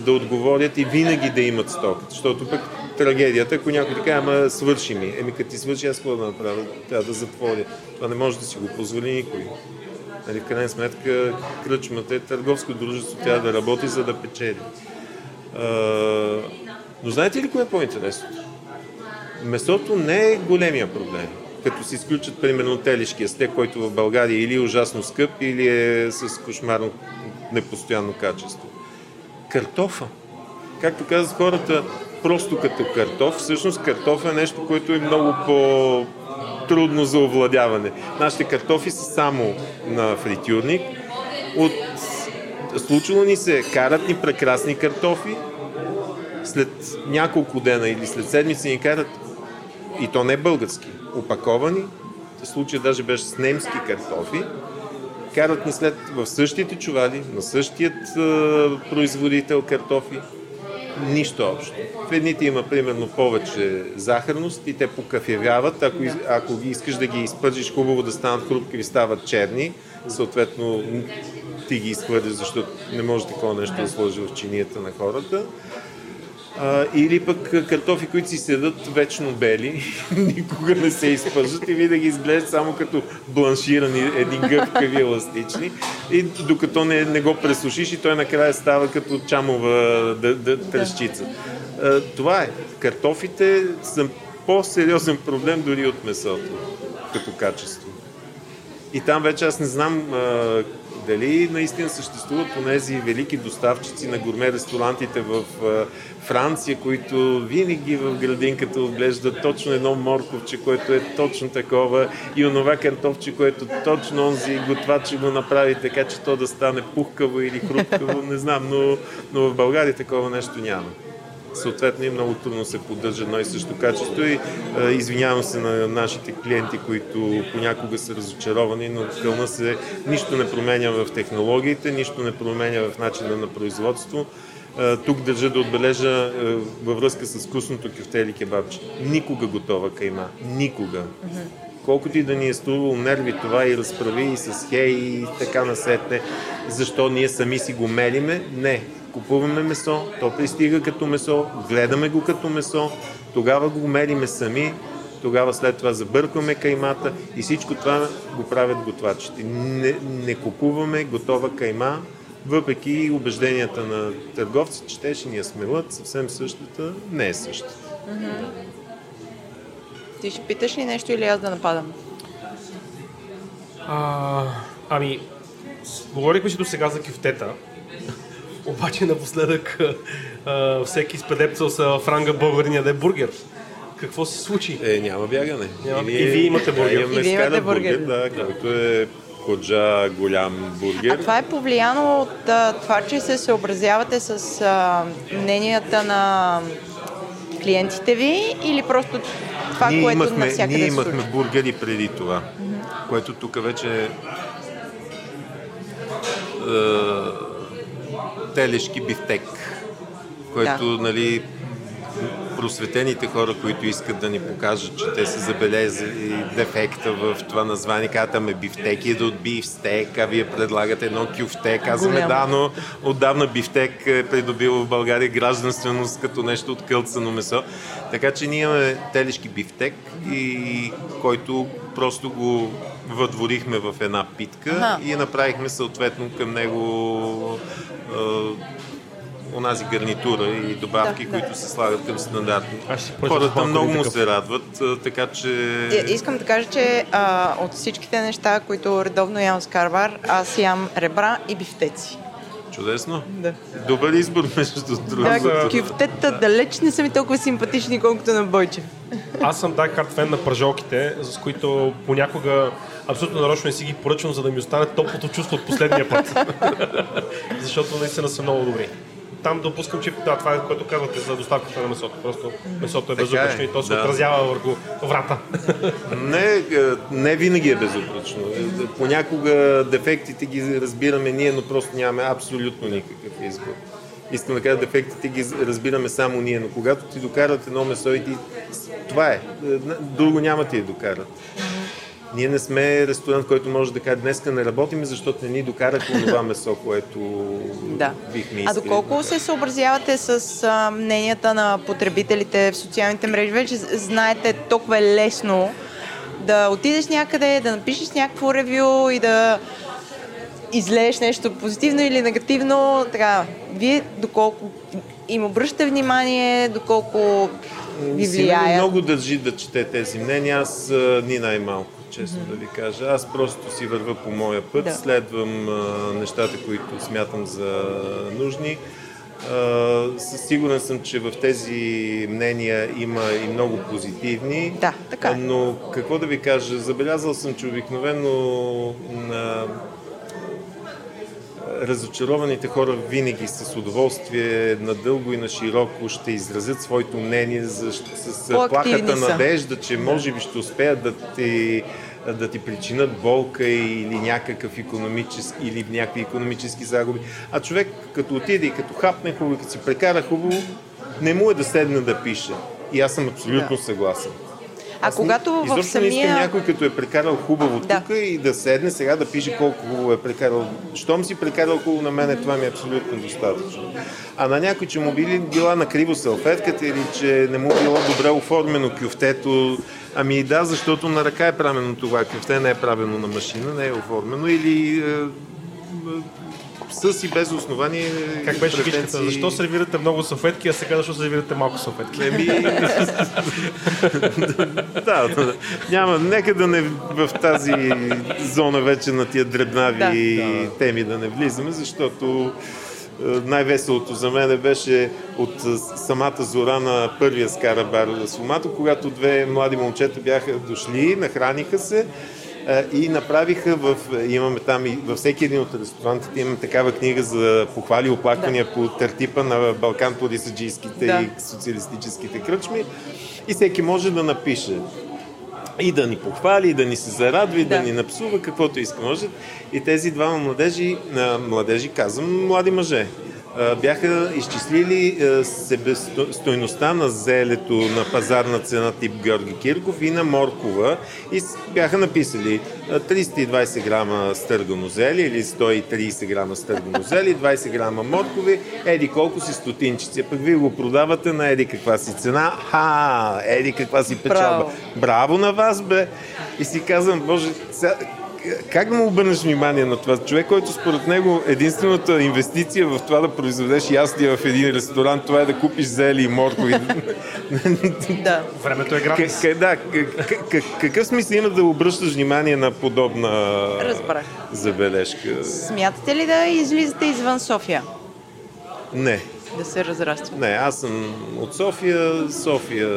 C: да отговорят и винаги да имат стоката. Защото пък трагедията, ако някой така, ама свърши ми. Еми като ти свърши, аз какво да направя? Трябва да затворя. Това не може да си го позволи никой. Нали, в крайна сметка кръчмата е търговско дружество, трябва да работи, за да печели. Но знаете ли кое е по-интересно? Месото не е големия проблем. Като се изключат, примерно, телешкия стек, който в България или е ужасно скъп, или е с кошмарно непостоянно качество. Картофа. Както казват хората, просто като картоф. Всъщност картоф е нещо, което е много по трудно за овладяване. Нашите картофи са само на фритюрник. От случило ни се, карат ни прекрасни картофи, след няколко дена или след седмици ни карат, и то не български, опаковани, в случая даже беше с немски картофи, карат ни след в същите чували, на същият е, производител картофи, нищо общо. В едните има примерно повече захарност и те покафявяват. Ако, ако ги искаш да ги изпържиш хубаво да станат хрупки, стават черни. Съответно ти ги изхвърляш, защото не може такова нещо да сложи в чинията на хората. А, или пък картофи, които си седат вечно бели, никога не се изпържат и винаги изглеждат само като бланширани, едни гъвкави еластични. И докато не, не го пресушиш и той накрая става като чамова да, да, трещица. А, това е. Картофите са по-сериозен проблем дори от месото, като качество. И там вече аз не знам а, дали наистина съществуват тези велики доставчици на гурме ресторантите в Франция, които винаги в градинката отглеждат точно едно морковче, което е точно такова и онова картофче, което точно онзи готвач го направи така, че то да стане пухкаво или хрупкаво, не знам, но, но в България такова нещо няма съответно и много трудно се поддържа едно и също качество и а, извинявам се на нашите клиенти, които понякога са разочаровани, но кълна се нищо не променя в технологиите, нищо не променя в начина на производство. Тук държа да отбележа във връзка с вкусното кюфте или кебабче. Никога готова кайма. Никога. Колкото и да ни е струвало нерви това и разправи и с хей и така насетне, защо ние сами си го мелиме? Не купуваме месо, то пристига като месо, гледаме го като месо, тогава го мериме сами, тогава след това забъркваме каймата и всичко това го правят готвачите. Не, не купуваме готова кайма, въпреки убежденията на търговци, че те ще ни я смелят, съвсем същата не е същата. Mm-hmm.
B: Ти ще питаш ли нещо или аз да нападам?
A: А, ами, говорихме си до сега за кюфтета. Обаче напоследък а, всеки спедепцал са в ранга българин яде бургер. Какво се случи?
C: Е, няма бягане.
A: Няма... И, и вие имате бургер.
C: И вие имате бургер, да, който е коджа голям бургер.
B: А това е повлияно от а, това, че се съобразявате с а, мненията на клиентите ви или просто това,
C: ние
B: което
C: имахме,
B: навсякъде
C: Ние имахме бургери преди това, mm-hmm. което тук вече телешки бифтек, който, да. нали, просветените хора, които искат да ни покажат, че те са забелезали дефекта в това название, казват, ами бифтек и да от бифстек, а вие предлагате едно кюфте. Казваме, да, но отдавна бифтек е придобил в България гражданственост като нещо от кълцано месо. Така че ние имаме телешки бифтек, и който просто го въдворихме в една питка ага. и направихме съответно към него онази гарнитура и добавки, да, които да. се слагат към стандартни. Хората много му се радват, така че...
B: Искам да кажа, че а, от всичките неща, които редовно ям с карвар, аз ям ребра и бифтеци.
C: Чудесно.
B: Да.
C: Добър избор, между другото.
B: Да, кюфтета далеч не са ми толкова симпатични, колкото на Бойчев.
A: Аз съм дай хард фен на пържолките, с които понякога абсолютно нарочно не си ги поръчвам, за да ми остане топлото чувство от последния път. Защото наистина са много добри там допускам, че да, това е което казвате за доставката на месото. Просто месото е, е безупречно и то се да. отразява върху врата.
C: Не, е, не винаги е безупречно. Понякога дефектите ги разбираме ние, но просто нямаме абсолютно никакъв избор. Искам да кажа, дефектите ги разбираме само ние, но когато ти докарат едно месо и ти... Това е. Друго няма ти да докарат. Ние не сме ресторант, който може да каже днеска не работим, защото не ни докараха това месо, което
B: Да.
C: бихме
B: А
C: искали.
B: доколко се съобразявате с а, мненията на потребителите в социалните мрежи? Вече знаете, толкова е лесно да отидеш някъде, да напишеш някакво ревю и да излееш нещо позитивно или негативно. Така, вие доколко им обръщате внимание, доколко ви влияе?
C: много държи да чете тези мнения, аз а, ни най-малко, честно да ви кажа. Аз просто си вървя по моя път,
B: Да.
C: следвам а, нещата, които смятам за нужни. Със сигурен съм, че в тези мнения има и много позитивни.
B: Да, така е.
C: Но какво да ви кажа, забелязал съм, че обикновено на разочарованите хора винаги с удоволствие надълго и на широко ще изразят своето мнение за, с
B: По-активни
C: плахата надежда, че може би ще успеят да ти, да ти причинят болка или някакъв економически, или някакви економически загуби. А човек като отиде и като хапне хубаво, като си прекара хубаво, не му е да седне да пише. И аз съм абсолютно
B: Да.
C: съгласен.
B: А
C: Аз
B: когато в
C: изобщо не искам
B: самия...
C: някой, като е прекарал хубаво
B: Да.
C: тук и да седне сега да пише колко хубаво е прекарал. Щом си прекарал хубаво на мен, това ми е абсолютно достатъчно. А на някой, че му били била на криво салфетката или че не му било добре оформено кюфтето, ами да, защото на ръка е правено това кюфте, не е правено на машина, не е оформено или е, е, с и без основание.
A: Как беше
C: претенции.
A: Защо сервирате много салфетки, а сега защо сервирате малко салфетки?
C: Еми, да, да, няма, нека да не в тази зона вече на тия дребнави
A: Да.
C: теми да не влизаме, защото е, най-веселото за мен беше от самата зора на първия скарабар Сумато, когато две млади момчета бяха дошли, нахраниха се и направиха в, имаме там и във всеки един от ресторантите имаме такава книга за похвали и оплаквания по тертипа на Балкан Порисаджийските
B: Да.
C: и социалистическите кръчми. И всеки може да напише и да ни похвали, и да ни се зарадва, и да,
B: Да.
C: ни напсува, каквото иска може. И тези двама младежи, младежи казвам, млади мъже, бяха изчислили себестойността на зелето на пазарна цена тип Георги Кирков и на моркова и бяха написали а, 320 грама стъргано зеле или 130 грама стъргано зеле, 20 грама моркови, еди колко си стотинчици, а пък вие го продавате на еди каква си цена, ха, еди каква си печалба.
B: Браво.
C: Браво на вас, бе! И си казвам, Боже, сега, как да му обърнеш внимание на това? Човек, който според него единствената инвестиция в това да произведеш ястия в един ресторант, това е да купиш зели и моркови.
B: Да.
A: Времето е гратис.
C: к- да, к- к- к- какъв смисъл има да обръщаш внимание на подобна
B: Разбрах.
C: забележка?
B: Смятате ли да излизате извън София?
C: Не.
B: Да се разраства?
C: Не, аз съм от София. София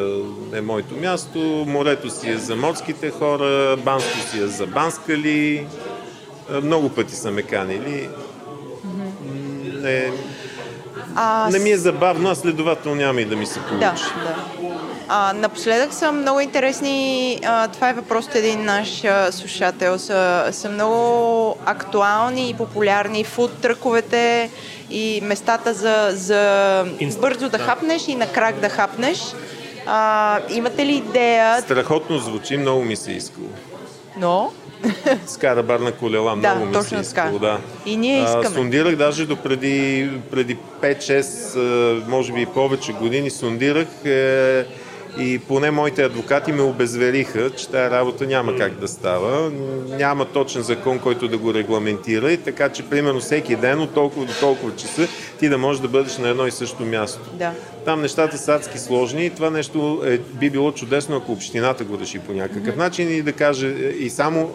C: е моето място. Морето си е за морските хора, Банско си е за банскали. А, Много пъти са ме канили. Не,
B: А,
C: не ми е забавно, а следователно няма и да ми се получи.
B: Да, да. А, напоследък са много интересни, а, това е въпрос от един наш а, слушател, са, са много актуални и популярни фуд тръковете и местата за, за бързо да,
A: да.
B: хапнеш и на крак да хапнеш. А, имате ли идея?
C: Страхотно звучи, много ми се е искало.
B: Но,
C: Скара бар на колела,
B: Да,
C: много ми се е искало. Да.
B: И ние
C: А,
B: искаме.
C: Сондирах даже до преди, преди 5-6, а, може би и повече години, сондирах е, и поне моите адвокати ме обезвериха, че тази работа няма как да става. Няма точен закон, който да го регламентира и така, че примерно всеки ден от толкова до толкова часа ти да можеш да бъдеш на едно и също място.
B: да.
C: Там нещата са адски сложни и това нещо е, би било чудесно, ако общината го реши по някакъв начин и да каже е, и само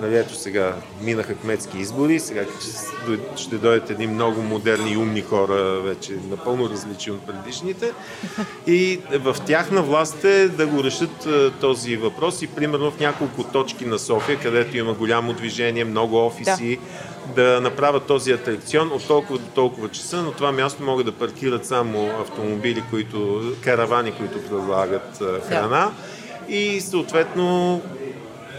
C: Нали, ето сега минаха кметски избори, сега ще дой- ще дойдат едни много модерни и умни хора, вече напълно различни от предишните. И в тяхна власт е да го решат е, този въпрос и примерно в няколко точки на София, където има голямо движение, много офиси, да, направят този атракцион от толкова до толкова часа, но това място могат да паркират само автомобили, които, каравани, които предлагат е, храна. И съответно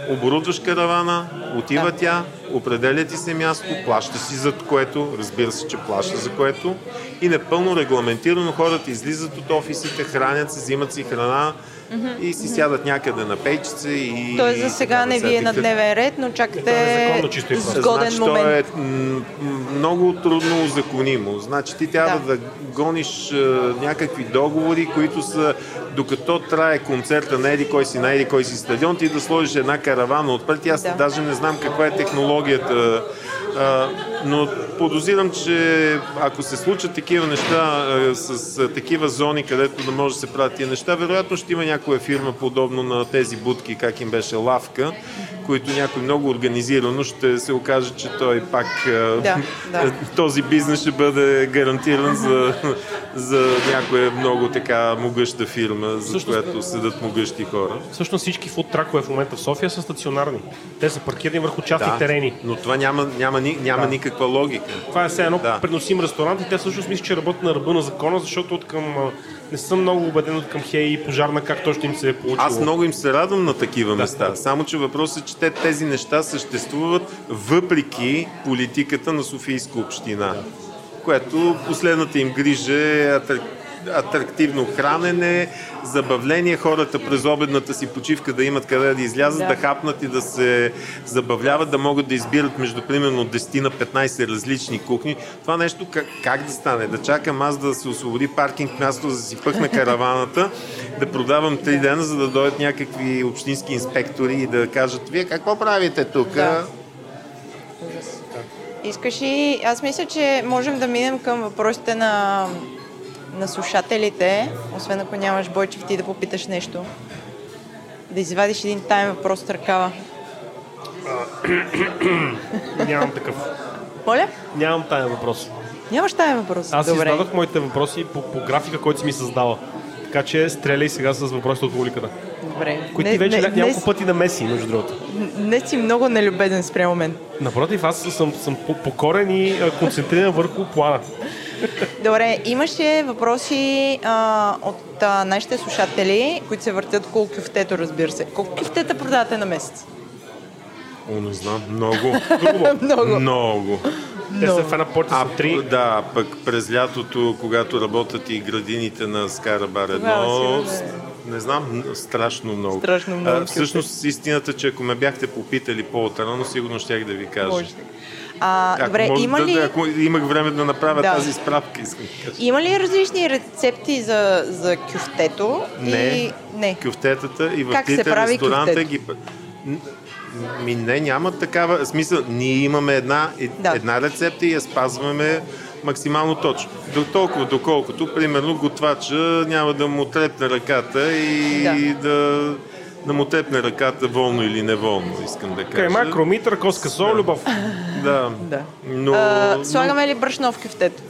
C: оборудваш каравана, отива
B: Да.
C: тя, определя ти се място, плаща си за което, разбира се, че плаща за което и напълно регламентирано хората излизат от офисите, хранят се, взимат си храна и си сядат някъде на пейчица и...
B: Тоест за сега не ви е на дневен ред, но
A: е
B: чакате
A: законно чисто и просто.
B: сгоден
C: значи,
B: момент.
C: То е много трудно узаконимо. Значи ти трябва да,
B: Да.
C: гониш а, някакви договори, които са докато трае концерта на Еди кой си, на Еди кой си стадион, ти да сложиш една каравана отпред. Аз
B: Да.
C: даже не знам каква е технологията, а, но подозирам, че ако се случат такива неща а, с а, такива зони, където да може да се правят тия неща, вероятно ще има някоя фирма подобно на тези будки, как им беше Лавка, които някой много организирано ще се окаже, че той пак а,
B: Да, да.
C: този бизнес ще бъде гарантиран за, за някоя много така могъща фирма, за
A: Всъщност-
C: която седат могъщи хора.
A: Всъщност всички фудтракове в момента в София са стационарни. Те са паркирани върху частни терени.
C: но това няма, няма, ни- няма
A: Да.
C: Никаква логика.
A: Това е все едно
C: Да.
A: преносим ресторант и те всъщност мисля, че работят на ръба на закона, защото от към, не съм много убеден от към Хей и пожарна как точно им се е получило.
C: Аз много им се радвам на такива места. Само, че въпросът е, че те, тези неща съществуват въпреки политиката на Софийска община, което последната им грижа е атрактивно хранене, забавление, хората през обедната си почивка да имат къде да излязат, да,
B: Да.
C: хапнат и да се забавляват, да могат да избират между примерно 10 на 15 различни кухни. Това нещо как, как да стане? Да чакам аз да се освободи паркинг място, да си пъхна караваната, да продавам три дена, за да дойдат някакви общински инспектори и да кажат, вие какво правите тук?
B: Да. Искаш ли... Аз мисля, че можем да минем към въпросите на, на слушателите, освен ако нямаш Бойчев ти да попиташ нещо. Да извадиш един тайм въпрос от ръкава.
A: Нямам такъв.
B: Моля?
A: Нямам тая въпрос.
B: Нямаш тайм въпрос.
A: Аз
B: Добре.
A: издадох моите въпроси по, по графика, който си ми създала. Така че стреляй сега с въпросите от публиката.
B: Добре.
A: Които ти вече
B: не,
A: няколко
B: днес,
A: пъти на Меси, между другото.
B: днес си много нелюбезен спрямо мен.
A: Напротив, аз съм, съм по- покорен и концентриран върху плана.
B: Добре, имаше въпроси а, от а, нашите слушатели, които се въртят около кюфтето, разбира се. Колко кюфтета продавате на месец?
C: О, не знам, много.
B: Много.
C: много.
A: Те са в една порта
C: А,
A: три.
C: да, пък през лятото, когато работят и градините на Скара Бар
B: Тогава
C: едно, не знам, страшно много.
B: Страшно много
C: А, всъщност истината, че ако ме бяхте попитали по-отрано, сигурно щях да ви кажа.
B: Може. А,
C: Ако
B: добре,
C: може
B: има
C: да,
B: ли,
C: да, ако имах време да направя
B: Да.
C: тази справка, искам да кажа.
B: има ли различни рецепти за, за кюфтето?
C: Не.
B: И... Не.
C: Кюфтетата и в
B: Как
C: трите ресторанта
B: кюфтето?
C: ги... Ми не, няма такава смисъл. Ние имаме една,
B: Да.
C: една рецепта и я спазваме максимално точно. До толкова, доколкото, примерно, готвача няма да му трепне ръката и
B: Да.
C: да, да му трепне ръката волно или неволно, искам да кажа.
A: Кайма, кромитър, коска сол, любов.
C: Да.
B: Да.
C: Но,
B: а,
C: но-
B: слагаме ли брашно в кюфтето?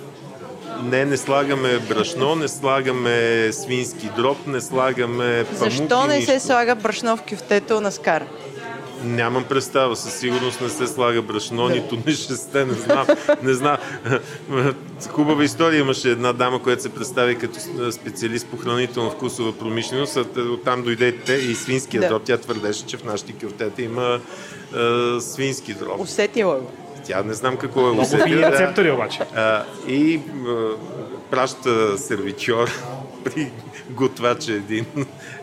C: Не, не слагаме брашно, не слагаме свински дроб, не слагаме памук
B: Защо не
C: нищо.
B: се слага брашно в кюфтето на скар?
C: Нямам представа, със сигурност не се слага брашно, нито нишесте, не знам. Не знам. Хубава история имаше една дама, която се представи като специалист по хранително вкусова промишленост, а оттам дойде и свинския
B: Да.
C: дроб. Тя твърдеше, че в нашите кюфтета има е, свински дроб.
B: Усетила го.
C: Тя не знам какво е
A: Много
C: усетила.
A: фини
C: да.
A: рецептори обаче.
C: А, и а, праща сервичор при готвача един,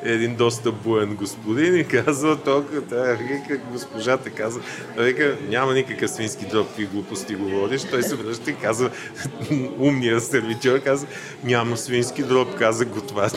C: един доста буен господин и казва, толкова, тя, вика, госпожата казва, вика, няма никакъв свински дроб, какви глупости говориш. Той се връща и казва, умният сервичор казва, няма свински дроб, каза готвач.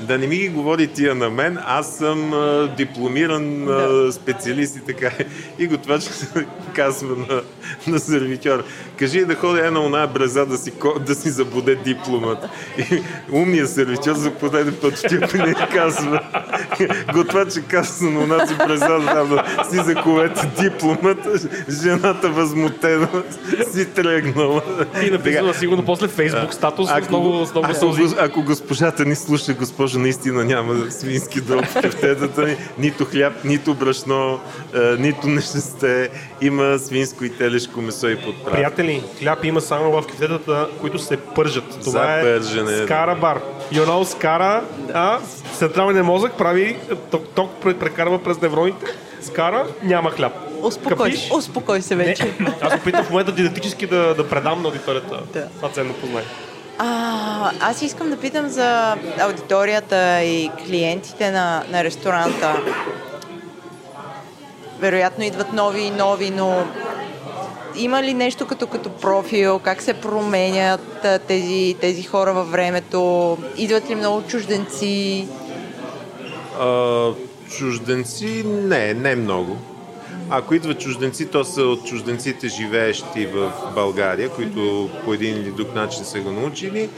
C: Да не ми ги говори тия на мен, аз съм а, дипломиран а, специалист и така. И готвач казва на, на сервитьор, кажи да ходя една оная бреза да си, да си забуде дипломат. И умният сервитьор за пореден път в тия и казва, готвача казва на онази бреза да, да си заковете дипломат, жената възмутена си тръгнала.
A: И написано сигурно после Фейсбук статус с много, с много
C: ако, ако госпожата ни слуша, госпожа, наистина няма свински дроб в кефтетата ни, нито хляб, нито брашно, е, нито нещесте, има свинско и телешко месо и подправа.
A: Приятели, хляб има само в кефтетата, които се пържат. Това
C: За
A: е
C: пържене.
A: Скара бар. You know, Скара, а, централният мозък прави, ток, ток пре- прекарва през невроните, Скара, няма хляб.
B: Успокой,
A: Капиш?
B: успокой се вече.
A: Не, аз опитам в момента дидактически да, да предам на аудиторията
B: Да.
A: това ценно познание.
B: А, аз искам да питам за аудиторията и клиентите на, на ресторанта. Вероятно идват нови и нови, но има ли нещо като, като профил? Как се променят тези, тези хора във времето? Идват ли много чужденци?
C: А, чужденци не, не много. Ако идват чужденци, то са от чужденците живеещи в България, които по един или друг начин са го научили.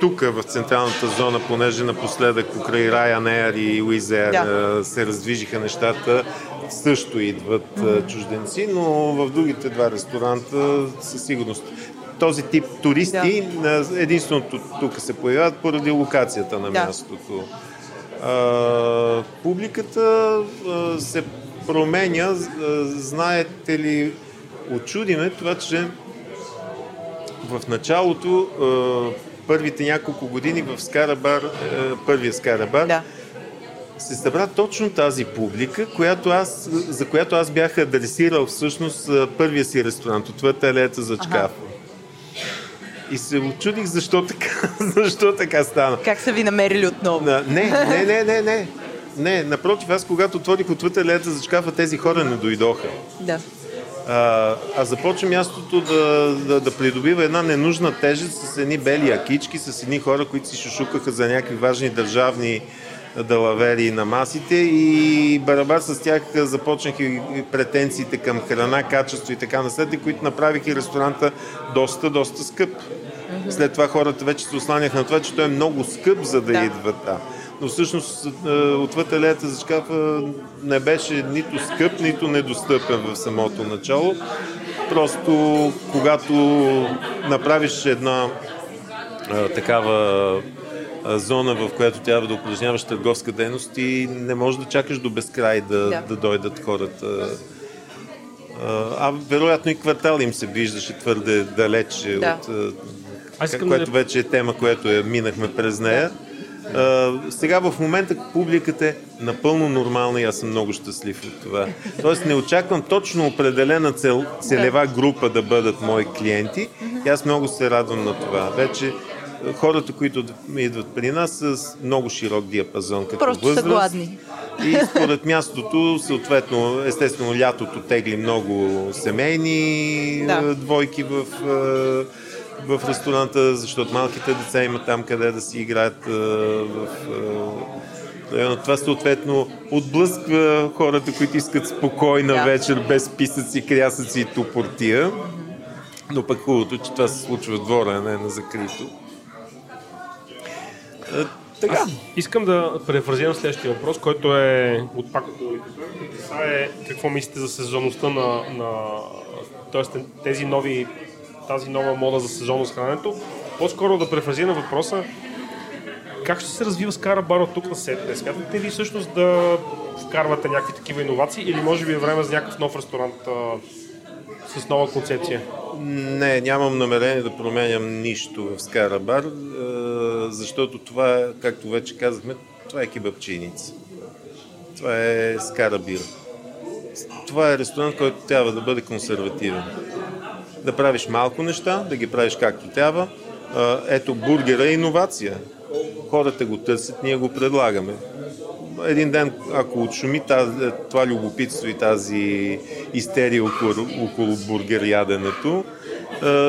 C: Тук в централната зона, понеже напоследък покрай Ryanair и Wizz
B: Да.
C: се раздвижиха нещата, също идват а, чужденци, но в другите два ресторанта със сигурност. Този тип туристи а, единствено тук се появяват поради локацията на
B: Да.
C: мястото. А, публиката а, се променя. А, знаете ли, очудиме това, че в началото, а, първите няколко години в Скарабар, а, първия Скарабар,
B: Да.
C: се събра точно тази публика, която аз, за която аз бях адресирал всъщност първия си ресторант, отвъд алеята за Чкафа. И се очудих защо така, защо така стана.
B: Как са ви намерили отново?
C: Не, не, не, не, не. Не, напротив, аз когато отворих отвъд алеята за шкафа, тези хора не дойдоха.
B: Да.
C: А, а започва мястото да, да, да придобива една ненужна тежест с едни бели акички, с едни хора, които си шушукаха за някакви важни държавни далавери на масите и барабар с тях започнаха и претенциите към храна, качество и така наследие, които направиха и ресторанта доста, доста скъп. След това хората вече се осланяха на това, че той е много скъп, за да,
B: Да.
C: идват там. Но всъщност е, отвъд алеята за шкафа не беше нито скъп, нито недостъпен в самото начало. Просто когато направиш една а, такава а, зона, в която трябва да упражняваш търговска дейност и не можеш да чакаш до безкрай да,
B: Да.
C: да дойдат хората. А, а вероятно и квартал им се виждаше твърде далече
B: Да.
C: от а,
A: Аз искам
C: което
A: да...
C: вече е тема, която я минахме през нея. А, сега в момента публиката е напълно нормална и аз съм много щастлив от това. Тоест не очаквам точно определена цел, целева група да бъдат мои клиенти и аз много се радвам на това. Вече хората, които идват при нас са с много широк диапазон като
B: Просто са
C: възраст.
B: гладни.
C: И според мястото, съответно, естествено, лятото тегли много семейни
B: Да.
C: двойки в, в ресторанта, защото малките деца имат там къде да си играят е, в е, района. Това съответно отблъсква хората, които искат спокойна
B: Да.
C: вечер, без писъци, крясъци и тупортия. Но пък хубавото, че това се случва в двора, а не на закрито. Е, Така.
A: Искам да префразирам следващия въпрос, който е от пак е какво мислите за сезонността на, на тоест, тези нови, тази нова мода за сезонно с храненето. По-скоро да префразирам въпроса, как ще се развива Скара Бар от тук на сетне? Смятате ли всъщност да вкарвате някакви такива иновации или може би е време за някакъв нов ресторант а, с нова концепция?
C: Не, нямам намерение да променям нищо в Скарабар, е, защото това, както вече казахме, това е кебапчиница. Това е Скарабир. Това е ресторант, който трябва да бъде консервативен. Да правиш малко неща, да ги правиш както трябва. Ето, бургера е иновация. Хората го търсят, ние го предлагаме един ден, ако отшуми тази, това любопитство и тази истерия около, около бургер яденето,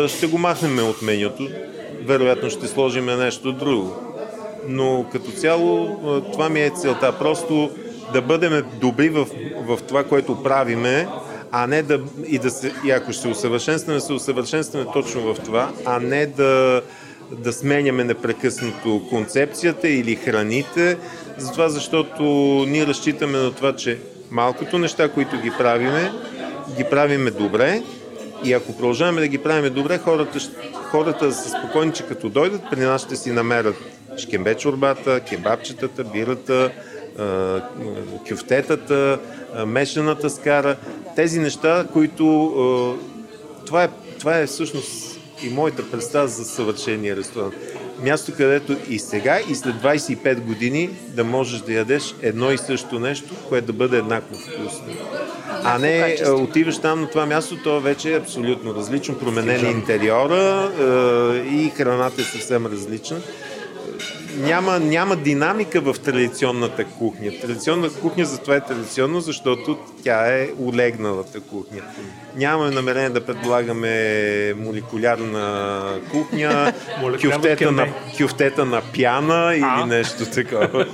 C: ще го махнем от менюто. Вероятно ще сложим нещо друго. Но като цяло това ми е целта. Просто да бъдем добри в, в това, което правиме, а не да, и, да се, и ако ще усъвършенстваме, се усъвършенстваме точно в това, а не да, да сменяме непрекъснато концепцията или храните, затова защото ние разчитаме на това, че малкото неща, които ги правиме, ги правиме добре. И ако продължаваме да ги правиме добре, хората, хората са спокойни, че като дойдат при нас ще си намерят шкембе чорбата, кебабчетата, бирата, кюфтетата, мешаната скара. Тези неща, които... Това е, това е всъщност и моята представа за съвършения ресторант. място, където и сега, и след 25 години да можеш да ядеш едно и също нещо, което да бъде еднакво вкусно. А не отиваш там на това място, то вече е абсолютно различно, променен е интериора и храната е съвсем различна няма, няма динамика в традиционната кухня. Традиционната кухня затова е традиционно, защото тя е улегналата кухня. Нямаме намерение да предлагаме молекулярна кухня, кюфтета на, кюфтета на пяна или нещо такова.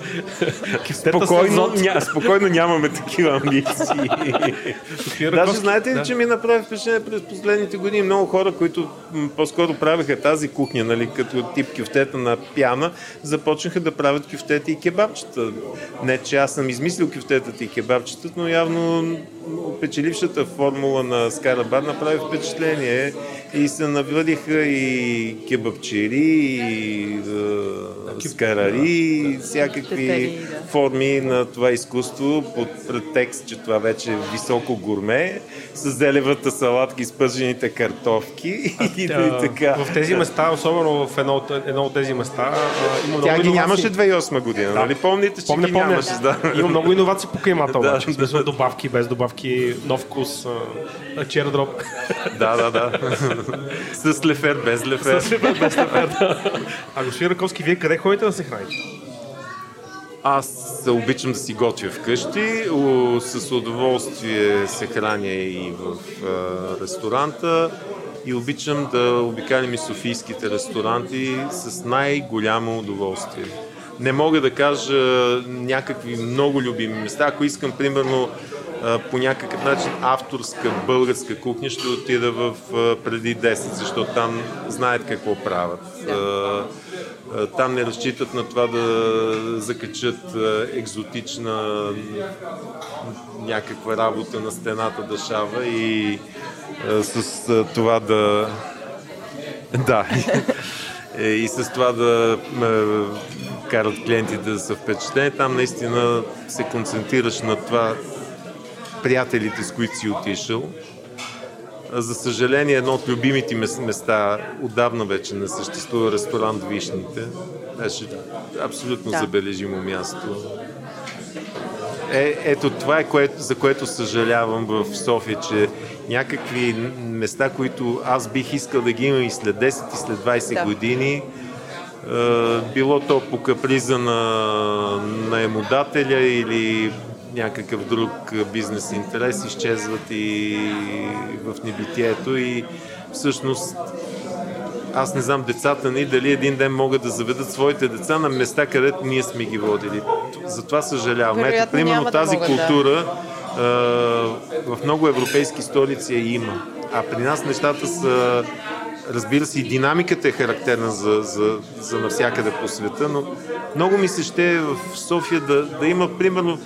A: Кюфтета
C: спокойно, ня, спокойно нямаме такива амбиции. Даже знаете ли, че ми направи впечатление през последните години много хора, които по-скоро правеха тази кухня, нали, като тип кюфтета на пяна, започнаха да правят кюфтети и кебабчета. Не, че аз съм измислил кюфтетата и кебабчета, но явно печелившата формула на Скарабар направи впечатление и се навъдиха и кебабчери, и скарари, и всякакви
B: Кюфтетери, да.
C: форми на това изкуство под претекст, че това вече е високо гурме, с зелевата салатка и спържените картофки и, и
A: А,
C: така.
A: В тези места, особено в едно от, едно от тези места, а, има
C: Тя
A: много
C: ги
A: иновации.
C: нямаше 2008 година,
A: Да.
C: нали? Помните, че
A: Помня,
C: ги
A: помня.
C: нямаше. Да.
A: Има много иновации по климата,
C: Да,
A: обаче.
C: Да.
A: смисъл добавки, без добавки, нов вкус, а, чердроп.
C: да, да, да. с лефер, без лефер.
A: С лефер, без лефер, да. А господин Раковски, вие къде ходите да се храните?
C: Аз обичам да си готвя вкъщи, с удоволствие се храня и в ресторанта и обичам да обикалям и софийските ресторанти с най-голямо удоволствие. Не мога да кажа някакви много любими места. Ако искам, примерно, по някакъв начин авторска българска кухня, ще отида в преди 10, защото там знаят какво правят. А, а, Там не разчитат на това да закачат а, екзотична някаква работа на стената да шава и с това да... Да. Е, И с това да карат клиентите да са впечатлени. Там наистина се концентрираш на това приятелите, с които си отишъл. За съжаление, едно от любимите мес- места отдавна вече не съществува ресторант Вишните. Беше абсолютно
B: Да.
C: забележимо място. Е, ето това е което, за което съжалявам в София, че някакви места, които аз бих искал да ги имам и след 10 и след 20
B: Да.
C: години, било то по каприза на наемодателя или някакъв друг бизнес интерес, изчезват и в небитието и всъщност аз не знам децата ни дали един ден могат да заведат своите деца на места, където ние сме ги водили. Затова съжалявам. Ето, примерно тази
B: да.
C: култура а, в много европейски столици я има. А при нас нещата са Разбира се, и динамиката е характерна за, за, за навсякъде по света, но много ми се ще в София да, да има примерно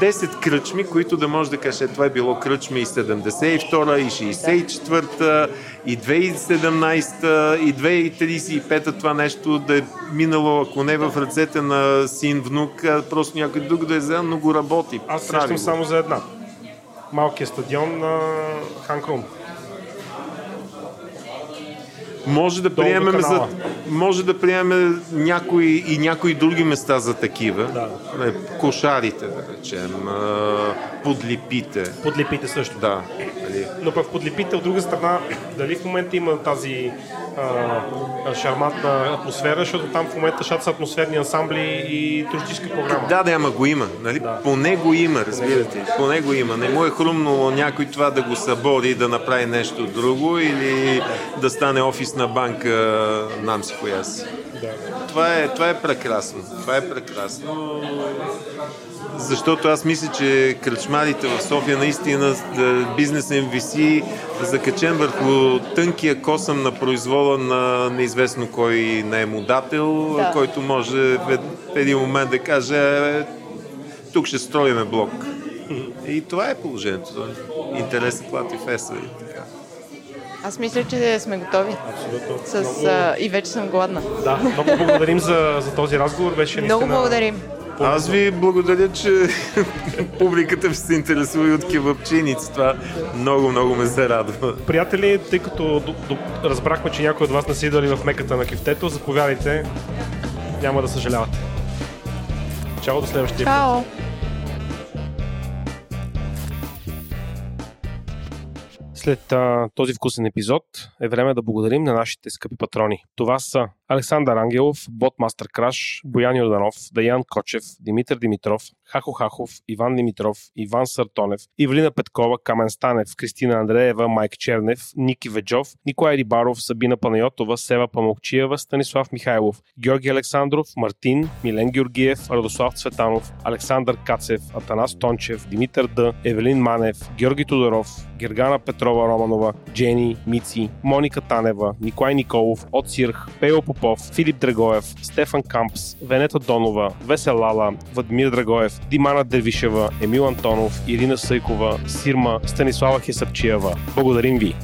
C: 10 кръчми, които да може да каже, «Е, това е било кръчми и 72-а, и 64-та, и 2017-та, и 2035-та, това нещо да е минало, ако не в ръцете на син, внук, а просто някой друг да е взел, но го работи.
A: Аз срещам само за една. Малкият стадион на Ханкрум.
C: Може да приемем за, може да приемем някои и някои други места за такива.
A: Да.
C: Е, Кошарите, да речем, а, подлипите.
A: Подлепите също.
C: Да. нали.
A: Но пък в подлепите от друга страна, дали в момента има тази а, а, шармантна атмосфера, защото там в момента шат са атмосферни ансамбли и туристическа програма.
C: Да, да, ама го има. Нали?
A: Да.
C: Поне го има, разбирате. Поне го има. Не му е хрумнало някой това да го събори и да направи нещо друго или да стане офисна банка нам си коя си. Това е, това е прекрасно. Това е прекрасно. Защото аз мисля, че кръчмарите в София наистина да, бизнесът им виси закачен върху тънкия косъм на произвола на неизвестно кой наемодател,
B: Да.
C: който може в ед- в един момент да каже «Е, тук ще строиме блок. И това е положението. Интересът плати феса и така.
B: Аз мисля, че сме готови.
A: Абсолютно.
B: С,
A: Много,
B: а, и вече съм гладна.
A: да, много благодарим за, за този разговор. Беше
B: Много
A: наистина
B: благодарим.
C: Аз ви благодаря, че публиката ви се интересува и от кебапчиници. Това много, много ме се радва.
A: Приятели, тъй като до, до, разбрахме, че някой от вас не са идвали в меката на кифтето, заповядайте. Няма да съжалявате. Чао до следващия път.
B: Чао!
A: След а, този вкусен епизод е време да благодарим на нашите скъпи патрони. Това са Александър Ангелов, Ботмастер Краш, Боян Йорданов, Даян Кочев, Димитър Димитров, Хахо Хахов, Иван Димитров, Иван Сартонев, Ивлина Петкова, Камен Станев, Кристина Андреева, Майк Чернев, Ники Веджов, Николай Рибаров, Сабина Панайотова, Сева Памокчиева, Станислав Михайлов, Георги Александров, Мартин, Милен Георгиев, Радослав Цветанов, Александър Кацев, Атанас Тончев, Димитър Д, Евелин Манев, Георги Тодоров, Гергана Петрова Романова, Джени, Мици, Моника Танева, Николай Николов, От Сирх, Пео Попов, Филип Драгоев, Стефан Кампс, Венета Донова, Весел Лала, Владимир Драгоев, Димана Дервишева, Емил Антонов, Ирина Съйкова, Сирма, Станислава Хесапчиева. Благодарим ви!